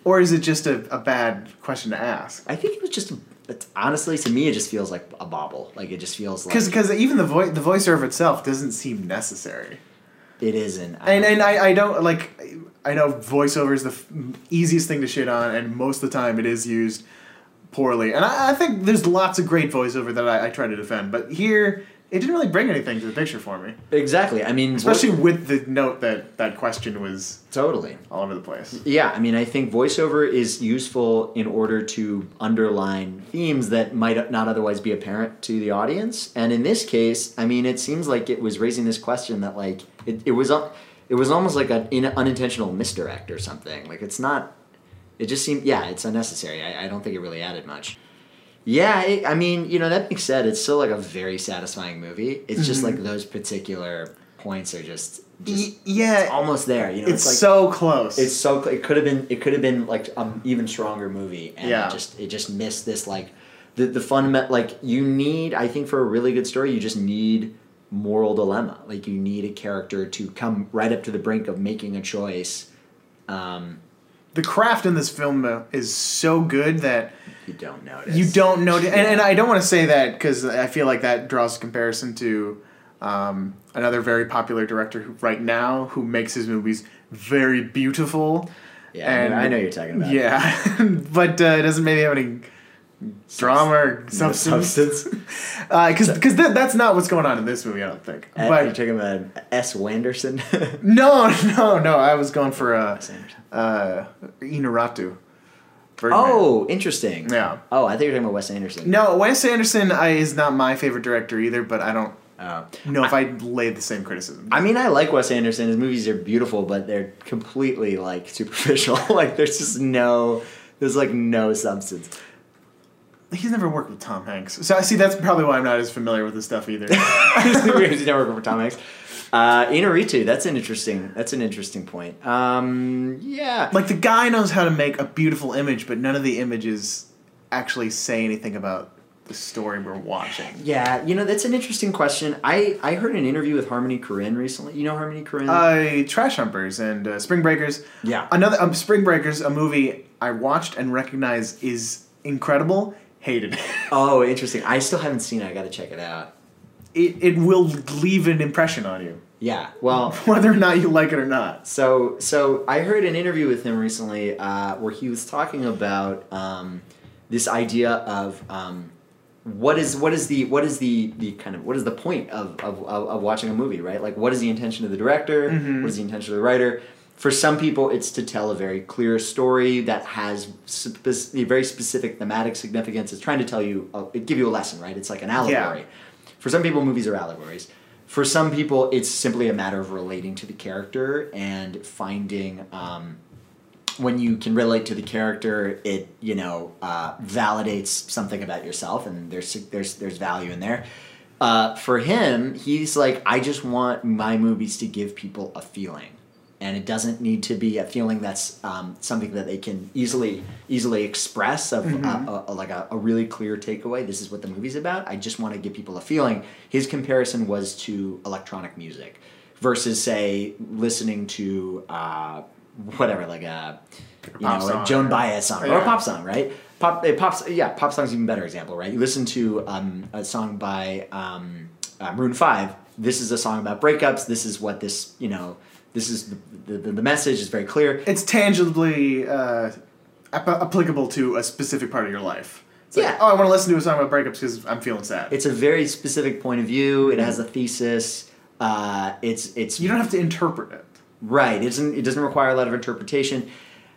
or is it just a, a bad question to ask? I think it was just a, it's, honestly to me it just feels like a bobble like it just feels like Because even the voice the voiceover itself doesn't seem necessary. it isn't. I And and I, I don't like I know voiceover is the f- easiest thing to shit on, and most of the time it is used poorly. And I, I think there's lots of great voiceover that I, I try to defend, but here it didn't really bring anything to the picture for me. exactly. I mean Especially with the note that that question was totally. all over the place. Yeah, I mean, I think voiceover is useful in order to underline themes that might not otherwise be apparent to the audience. And in this case, I mean, it seems like it was raising this question that like it, it was it was almost like an in- unintentional misdirect or something. Like it's not. It just seemed yeah, it's unnecessary. I, I don't think it really added much. Yeah, it, I mean, you know, that being said, it's still like a very satisfying movie. It's just like those particular points are just just yeah, almost there. You know, it's, like, so close. it's so cl- it could have been it could have been like an even stronger movie and Yeah. it just it just missed this like the the fundament like you need I think for a really good story you just need moral dilemma like you need a character to come right up to the brink of making a choice um, the craft in this film is so good that you don't notice. you don't know, and, and I don't want to say that because I feel like that draws a comparison to um, another very popular director who, right now who makes his movies very beautiful. yeah I know- I know you're talking about Yeah, but uh, it doesn't maybe have any drama or No substance. substance Because because that, that's not what's going on in this movie. I don't think. Uh, you're talking about Wes Anderson no, no, no. I was going for uh, uh, Inarritu. Birdman. oh interesting Yeah. oh I think you're talking about Wes Anderson No, Wes Anderson I, is not my favorite director either, but I don't Oh. know if I laid the same criticism. I mean, I like Wes Anderson. His movies are beautiful, but they're completely like superficial. like there's just no, there's like no substance. He's never worked with Tom Hanks, so I see that's probably why I'm not as familiar with his stuff either. He's never worked for Tom Hanks. Uh, Inarritu, that's an interesting. That's an interesting point. Um, yeah, like the guy knows how to make a beautiful image, but none of the images actually say anything about the story we're watching. yeah. You know, that's an interesting question. I I heard an interview with Harmony Korine recently. You know Harmony Korine? Uh, Trash Humpers and uh, Spring Breakers. Yeah. Another um, Spring Breakers, a movie I watched and recognize is incredible. Hated. it. oh, interesting. I still haven't seen it. I got to check it out. it, it will leave an impression on you, Yeah. Well, whether or not you like it or not. So, so I heard an interview with him recently uh, where he was talking about um, this idea of um, what is what is the what is the, the kind of what is the point of, of, of, of watching a movie, right? Like, what is the intention of the director? What is the intention of the writer? For some people, it's to tell a very clear story that has spe- a very specific thematic significance. It's trying to tell you, it give you a lesson, right? It's like an allegory. For some people, movies are allegories. For some people, it's simply a matter of relating to the character and finding um, when you can relate to the character, it you know uh, validates something about yourself, and there's there's there's value in there. Uh, for him, he's like, I just want my movies to give people a feeling, and it doesn't need to be a feeling that's um, something that they can easily easily express of uh, a, a, like a, a really clear takeaway. This is what the movie's about. I just want to give people a feeling. His comparison was to electronic music versus say listening to uh, whatever like a you know a Joan Baez song or Yeah. a pop song, right? Pop, uh, pop, yeah, pop song's even better example, right? You listen to um, a song by um, uh, Maroon Five. This is a song about breakups. This is what this, you know, this is the, the, the message is very clear. It's tangibly uh, app- applicable to a specific part of your life. It's like, Yeah. oh, I want to listen to a song about breakups because I'm feeling sad. It's a very specific point of view. It has a thesis. Uh, it's it's you don't have to interpret it. Right. It doesn't. It doesn't require a lot of interpretation.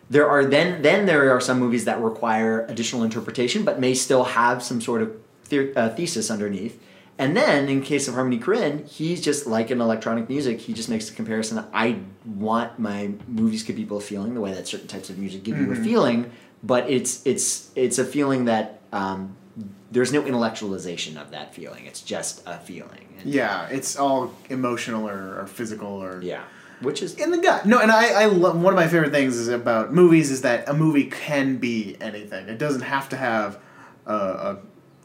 There are then then there are some movies that require additional interpretation, but may still have some sort of the, uh, thesis underneath. And then in case of Harmony Korine, he's just like in electronic music. He just makes the comparison. I want my movies to give people a feeling the way that certain types of music give you a feeling, but it's it's it's a feeling that um, there's no intellectualization of that feeling. It's just a feeling. And- Yeah, it's all emotional or, or physical or yeah. Which is in the gut. No, and I, I love one of my favorite things is about movies is that a movie can be anything. It doesn't have to have a, a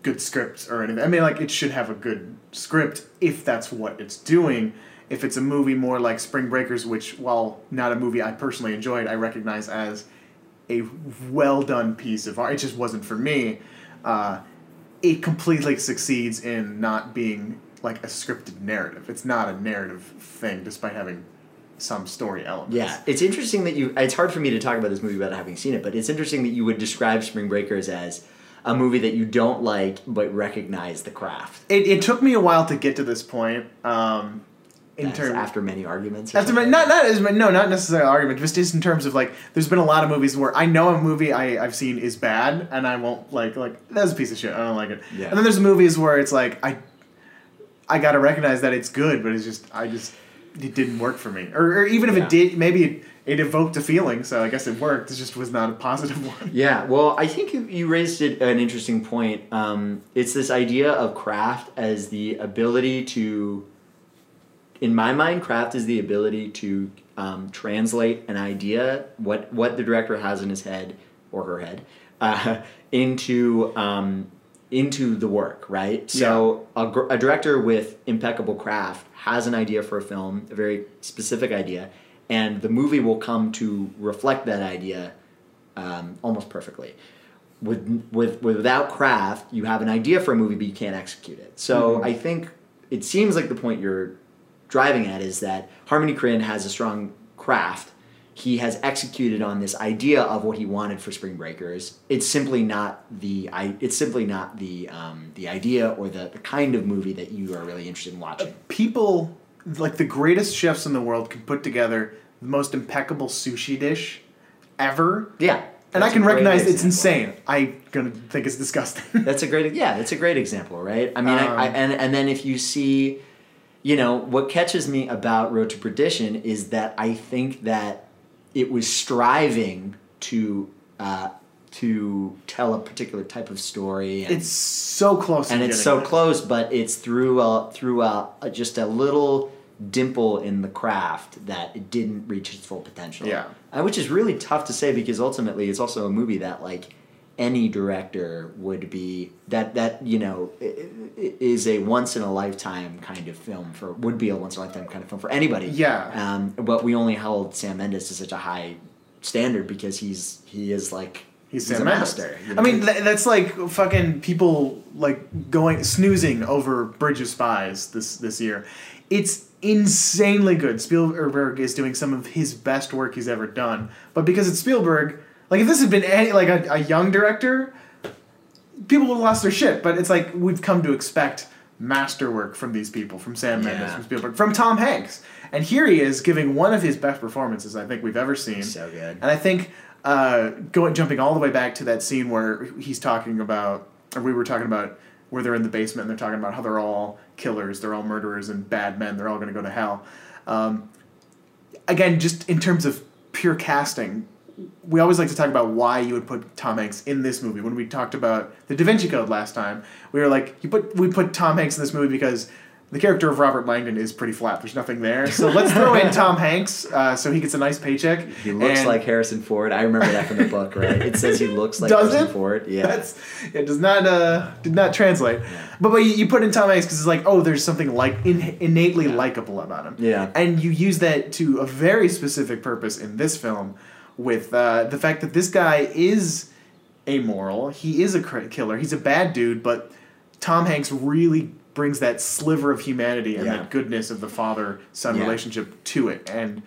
good script or anything. I mean, like it should have a good script if that's what it's doing. If it's a movie more like Spring Breakers, which while not a movie I personally enjoyed, I recognize as a well done piece of art. It just wasn't for me. Uh, it completely succeeds in not being like a scripted narrative. It's not a narrative thing, despite having some story elements. Yeah, it's interesting that you. It's hard for me to talk about this movie without having seen it, but it's interesting that you would describe Spring Breakers as a movie that you don't like but recognize the craft. It, it took me a while to get to this point. Um, in terms after many arguments. or After something. not not as no not necessarily argument just just in terms of like there's been a lot of movies where I know a movie I I've seen is bad and I won't like like that's a piece of shit I don't like it Yeah. and then there's movies where it's like I I gotta recognize that it's good but it's just I just it didn't work for me or, or even if Yeah. it did maybe it, it evoked a feeling so I guess it worked it just was not a positive one Yeah, well, I think you- you raised it, an interesting point. Um, it's this idea of craft as the ability to, in my mind, craft is the ability to um, translate an idea, what what the director has in his head or her head, uh, into um, into the work, right? So a, a director with impeccable craft has an idea for a film, a very specific idea, and the movie will come to reflect that idea um, almost perfectly. With, with without craft, you have an idea for a movie, but you can't execute it. So I think it seems like the point you're driving at is that Harmony Korine has a strong craft. He has executed on this idea of what he wanted for Spring Breakers. It's simply not the I. It's simply not the um, the idea or the, the kind of movie that you are really interested in watching. people like the greatest chefs in the world can put together the most impeccable sushi dish ever. Yeah, and I can recognize it's insane. I'm gonna think it's disgusting. That's a great yeah, that's a great example, right? I mean, I, I, Um, and and then if you see, you know, what catches me about Road to Perdition is that I think that it was striving to uh, to tell a particular type of story, and, it's so close and it's so there. close, but it's through a through a, a just a little dimple in the craft that it didn't reach its full potential. Yeah. Uh, which is really tough to say because ultimately it's also a movie that like any director would be that that you know is a once in a lifetime kind of film for would be a once in a lifetime kind of film for anybody. Yeah. Um, but we only held Sam Mendes to such a high standard because he's he is like He's, He's a master, you I mean, th- that's like fucking people like going snoozing over Bridge of Spies this this year. It's insanely good. Spielberg is doing some of his best work he's ever done. But because it's Spielberg, like if this had been any like a, a young director, people would have lost their shit. But it's like we've come to expect masterwork from these people, from Sam Mendes, Yeah. from Spielberg, from Tom Hanks. And here he is giving one of his best performances I think we've ever seen. So good. And I think uh, going jumping all the way back to that scene where he's talking about, or we were talking about, where they're in the basement and they're talking about how they're all killers, they're all murderers and bad men, they're all going to go to hell. Um, again, just in terms of pure casting, we always like to talk about why you would put Tom Hanks in this movie. When we talked about the Da Vinci Code last time, we were like, you put we put Tom Hanks in this movie because the character of Robert Langdon is pretty flat. There's nothing there, so let's throw in Tom Hanks uh, so he gets a nice paycheck. He looks And- like Harrison Ford. I remember that from the book, right? It says he looks like Does Harrison it? Ford. Yeah. That's it does not uh did not translate. But but you, you put in Tom Hanks because it's like oh there's something like in, innately likable about him. Yeah. And you use that to a very specific purpose in this film, with uh, the fact that this guy is amoral. He is a killer. He's a bad dude, but Tom Hanks really brings that sliver of humanity and Yeah. that goodness of the father son Yeah. relationship to it and.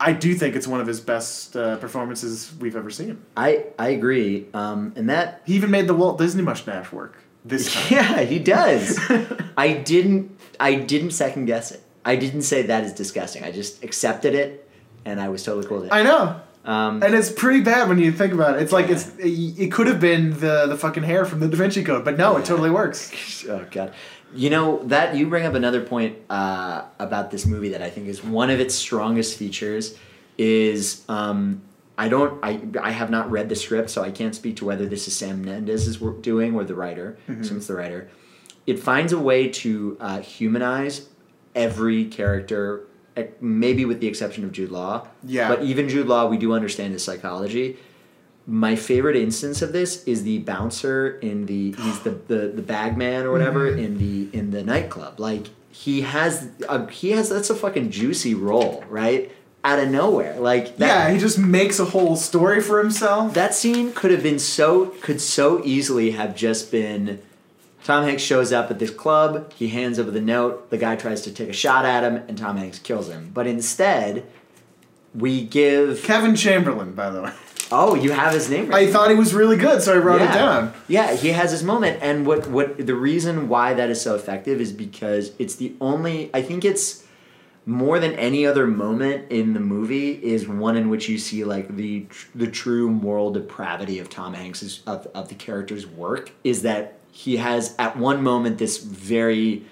I do think it's one of his best uh, performances we've ever seen. I I agree. Um, and that He even made the Walt Disney mustache work this time. yeah, he does. I didn't I didn't second guess it. I didn't say that is disgusting. I just accepted it, and I was totally cool with it. I know. Um, And it's pretty bad when you think about it. It's like it's it could have been the the fucking hair from the Da Vinci Code, but no, it totally works. oh god you know that you bring up another point uh, about this movie that i think is one of its strongest features is um, i don't I, I have not read the script so i can't speak to whether this is sam mendes's work doing or the writer Mm-hmm. since the writer it finds a way to uh, humanize every character maybe with the exception of jude law Yeah. but even jude law we do understand his psychology my favorite instance of this is the bouncer in the he's the the, the bag man or whatever Mm-hmm. in the in the nightclub like he has a, he has that's a fucking juicy role right out of nowhere like that, yeah, he just makes a whole story for himself. that scene could have been so could so easily have just been Tom Hanks shows up at this club, he hands over the note, the guy tries to take a shot at him, and Tom Hanks kills him. But instead, we give Kevin Chamberlin, by the way. Oh, you have his name right. I thought he was really good, so I wrote yeah. it down. Yeah, he has his moment, and what what the reason why that is so effective is because it's the only. I think it's more than any other moment in the movie is one in which you see like the the true moral depravity of Tom Hanks's of, of the character's work is that he has at one moment this very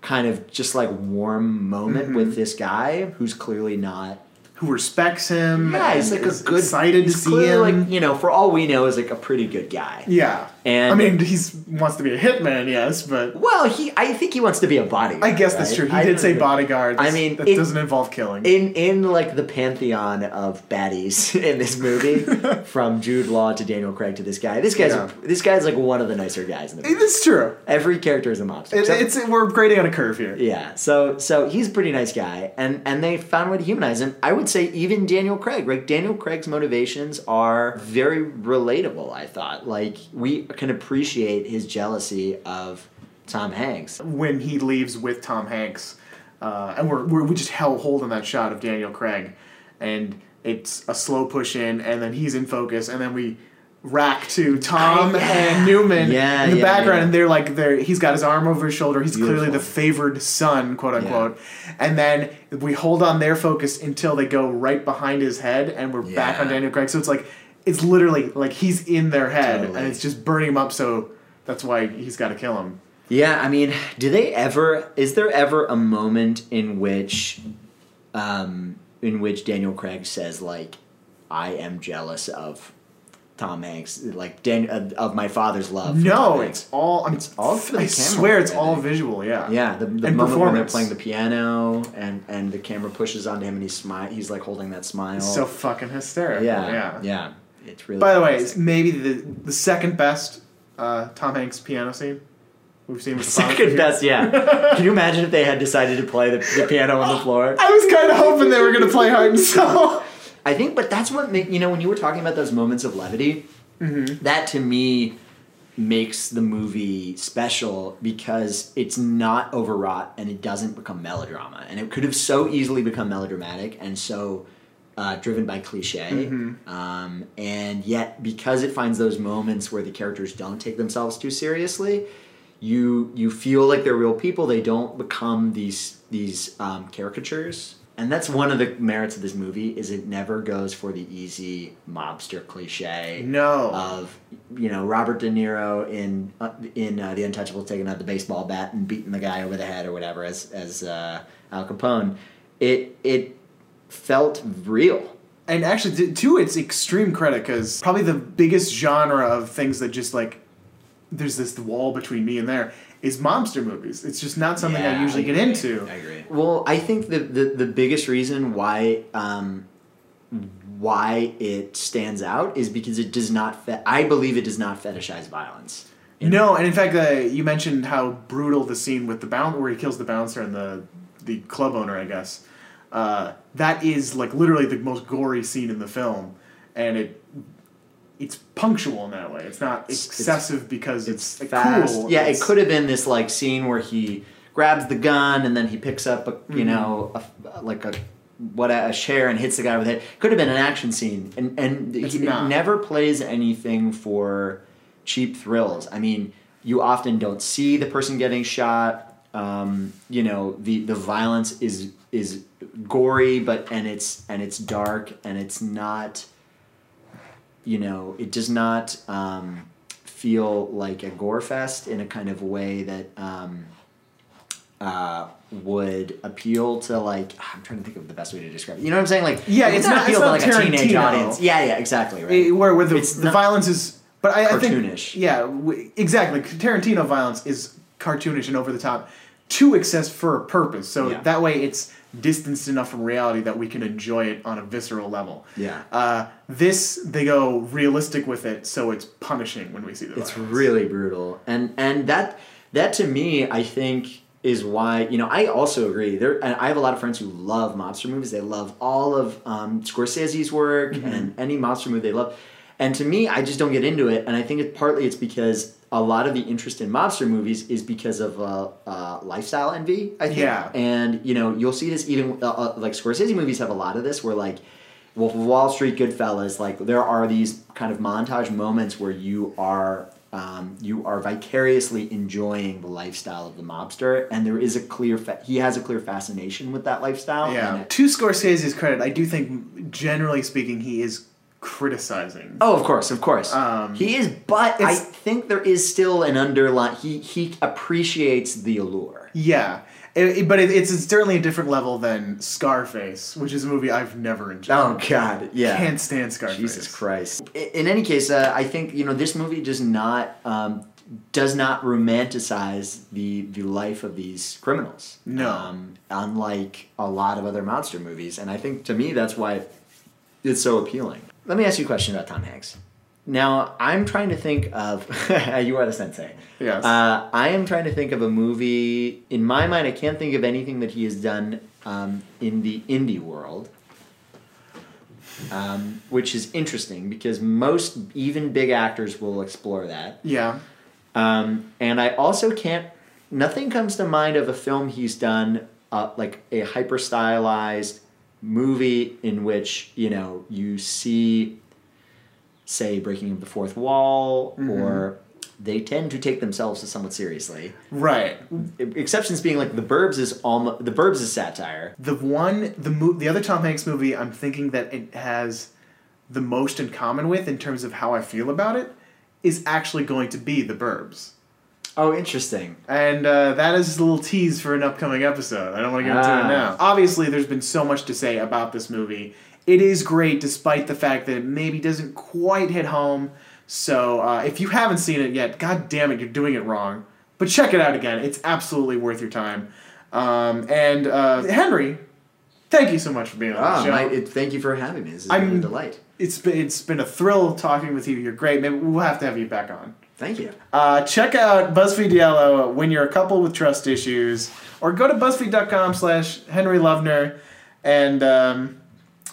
kind of just like warm moment Mm-hmm. with this guy who's clearly not Who respects him? yeah, he's like a good excited to see him. like you know for all we know is like a pretty good guy yeah, And- I mean, he wants to be a hitman, yes, but Well, he I think he wants to be a bodyguard. I guess that's right? true. He I did say bodyguard. I mean, that it- doesn't involve killing. In in like the pantheon of baddies in this movie, from Jude Law to Daniel Craig to this guy, this guy's Yeah. this guy's like one of the nicer guys in the movie. it's true. Every character is a mobster. It, it's we're grading on a curve here. yeah, so so he's a pretty nice guy, and and they found a way to humanize him. I would say even Daniel Craig, like Daniel Craig's motivations are very relatable. I thought, like we can appreciate his jealousy of Tom Hanks. when he leaves with Tom Hanks, uh, and we're, we're we just held hold on that shot of Daniel Craig, and it's a slow push in, and then he's in focus, and then we rack to Tom yeah. and Newman Yeah, in the yeah, background, and they're like they're he's got his arm over his shoulder. He's clearly the favored son, quote unquote, and then we hold on their focus until they go right behind his head, and we're back on Daniel Craig. So it's like it's literally like he's in their head, Totally. and it's just burning him up. So that's why he's got to kill him. Yeah, I mean, do they ever? Is there ever a moment in which, um, in which Daniel Craig says like, "I am jealous of Tom Hanks, like Dan, uh, of my father's love"? No, it's all. I mean, It's all for the I camera swear, it's all visual. Yeah. yeah. The, the And moment when they're playing the piano and and the camera pushes onto him and he's smile. He's like holding that smile. It's so fucking hysterical. yeah, Yeah. yeah, It's really. By the way, it's maybe the the second best uh, Tom Hanks piano scene we've seen with the second best. Yeah. Can you imagine if they had decided to play the, the piano on the floor? I was kind of hoping they were gonna play Heart and Soul. I think, but that's what make you know when you were talking about those moments of levity. That to me makes the movie special because it's not overwrought and it doesn't become melodrama. And it could have so easily become melodramatic and so uh, driven by cliche. Um, and yet, because it finds those moments where the characters don't take themselves too seriously, you you feel like they're real people. They don't become these these um, caricatures. And that's one of the merits of this movie is it never goes for the easy mobster cliche No. of you know Robert De Niro in uh, in uh, The Untouchable taking out the baseball bat and beating the guy over the head or whatever as as uh, Al Capone. It it felt real. And actually, to, to its extreme credit, because probably the biggest genre of things that just like there's this wall between me and there is mobster movies. It's just not something I Yeah, usually get into. I agree. Well, I think the the, the biggest reason why um, why it stands out is because it does not. Fe- I believe it does not fetishize violence. No, and in fact, uh, you mentioned how brutal the scene with the bouncer, where he kills the bouncer and the the club owner, I guess. Uh, that is like literally the most gory scene in the film, and it it's punctual in that way. It's not It's- excessive because it's, like, fast. cool. Yeah, it could have been this like scene where he grabs the gun and then he picks up a you Mhm. know a, like a what a chair and hits the guy with it. Could have been an action scene, and and It's he, never plays anything for cheap thrills. I mean, you often don't see the person getting shot. Um, you know, the the violence is is gory, but and it's and it's dark and it's not you know, it does not um, feel like a gore fest in a kind of way that um, uh, would appeal to like I'm trying to think of the best way to describe it. You know what I'm saying? Like Yeah, it would it's not- appeal it's to not like a teenage audience. Yeah, yeah, exactly right. Eh, where where the, It's the violence is but I, I think Cartoonish. yeah w- exactly Tarantino violence is cartoonish and over the top to excess for a purpose so Yeah. that way it's distanced enough from reality that we can enjoy it on a visceral level Yeah. uh, this they go realistic with it so it's punishing when we see the It's violence. really brutal, and and that that to me, I think, is why you know I also agree. There, and I have a lot of friends who love mobster movies. They love all of um, Scorsese's work Mm-hmm. and any mobster movie they love. And to me, I just don't get into it. And I think it partly it's because a lot of the interest in mobster movies is because of uh, uh, lifestyle envy. I think. Yeah. And you know, you'll see this even uh, uh, like Scorsese movies have a lot of this, where like Wolf of Wall Street, Goodfellas, like there are these kind of montage moments where you are um, you are vicariously enjoying the lifestyle of the mobster, and there is a clear fa- he has a clear fascination with that lifestyle. yeah it- to Scorsese's credit I do think generally speaking he is criticizing Oh, of course, of course. Um, he is, but I think there is still an underline. He he appreciates the allure. yeah It- it- but it, it's certainly a different level than Scarface, which is a movie I've never enjoyed. Oh God, yeah. Can't stand Scarface. Jesus Christ. In any case, uh, I think you know this movie does not um, does not romanticize the the life of these criminals. No. Um, unlike a lot of other monster movies, and I think to me that's why it's so appealing. Let me ask you a question about Tom Hanks. Now I'm trying to think of you are the sensei. Yes. Uh, I am trying to think of a movie. In my mind, I can't think of anything that he has done um, in the indie world um, which is interesting because most even big actors will explore that. yeah. Um, and I also can't. Nothing comes to mind of a film he's done, uh, like a hyper stylized movie in which you know you see, say, breaking of the fourth wall, mm-hmm. or they tend to take themselves somewhat seriously. Right. Exceptions being like The Burbs is almost The Burbs is satire. The one, the mo- the other Tom Hanks movie, I'm thinking that it has the most in common with in terms of how I feel about it, is actually going to be The Burbs. Oh, interesting. And uh, that is a little tease for an upcoming episode. I don't want to get into Ah. it now. Obviously, there's been so much to say about this movie. It is great, despite the fact that it maybe doesn't quite hit home. So, uh, if you haven't seen it yet, god damn it, you're doing it wrong. But check it out again. It's absolutely worth your time. Um, and uh, Henry, thank you so much for being on the Ah, show. my, it, thank you for having me. This has been a delight. it's been it's been a thrill talking with you. You're great. Maybe we'll have to have you back on. Thank you. Uh, check out BuzzFeed Yellow when you're a couple with trust issues, or go to BuzzFeed.com slash Henry Lovner and um,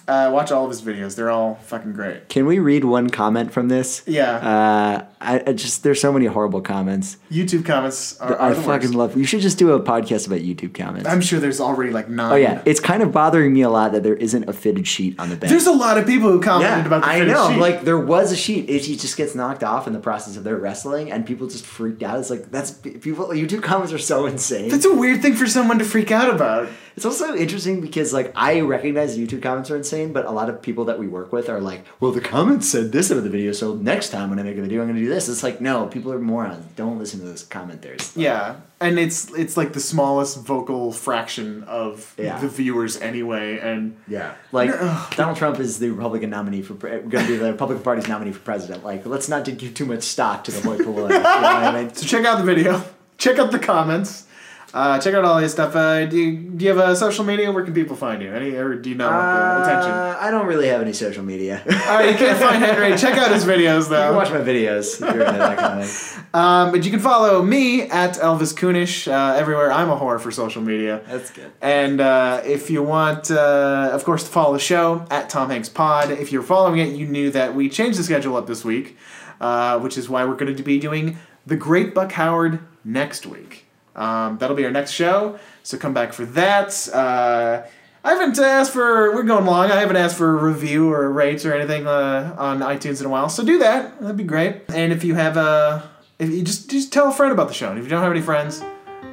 Uh, watch all of his videos. They're all fucking great. Can we read one comment from this? Yeah. Uh, I, I just there's so many horrible comments. YouTube comments are, I the fucking worst. love. You should just do a podcast about YouTube comments. I'm sure there's already like nine. oh yeah, it's kind of bothering me a lot that there isn't a fitted sheet on the bench. There's a lot of people who commented about the I fitted know. sheet. Like there was a sheet. It just gets knocked off in the process of their wrestling, and people just freaked out. It's like that's people. YouTube comments are so insane. That's a weird thing for someone to freak out about. It's also interesting because like I recognize YouTube comments are insane, but a lot of people that we work with are like, "Well, the comments said this about the video, so next time when I make a video, I'm going to do this." It's like, no, people are morons. Don't listen to those commenters. Yeah, and it's it's like the smallest vocal fraction of Yeah. the viewers anyway, and Yeah, like Donald Trump is the Republican nominee for going to be the Republican Party's nominee for president. Like, let's not give too much stock to the boy Pawai. you know I mean? so check out the video, check out the comments, uh, check out all his stuff. Uh, do, you, do you have a social media? Where can people find you? Any or do you not want the attention? Uh, I don't really have any social media. All right, you can't find Henry. Check out his videos can though. watch my videos if you're into that kind of thing. Um, but you can follow me at Elvis Kunish uh, everywhere. I'm a whore for social media. That's good. And uh, if you want, uh, of course, to follow the show at Tom Hanks Pod. If you're following it, you knew that we changed the schedule up this week, uh, which is why we're going to be doing the Great Buck Howard next week. Um, that'll be our next show, so come back for that. Uh, I haven't asked for. We're going long. I haven't asked for a review or a rate or anything uh, on iTunes in a while. So do that. That'd be great. And if you have a, if you just just tell a friend about the show. And if you don't have any friends,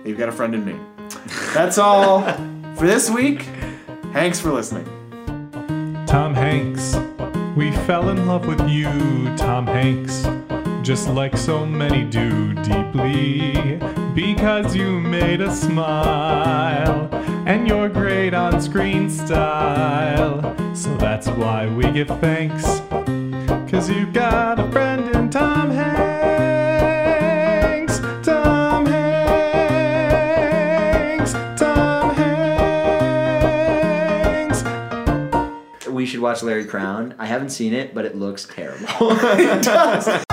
you've got a friend in me. That's all for this week. Thanks for listening. Tom Hanks, we fell in love with you, Tom Hanks, just like so many do deeply, because you made us smile, and you're great on screen style. So that's why we give thanks, cause you've got a friend in Tom Hanks, Tom Hanks, Tom Hanks. We should watch Larry Crowne. I haven't seen it, but it looks terrible. It does.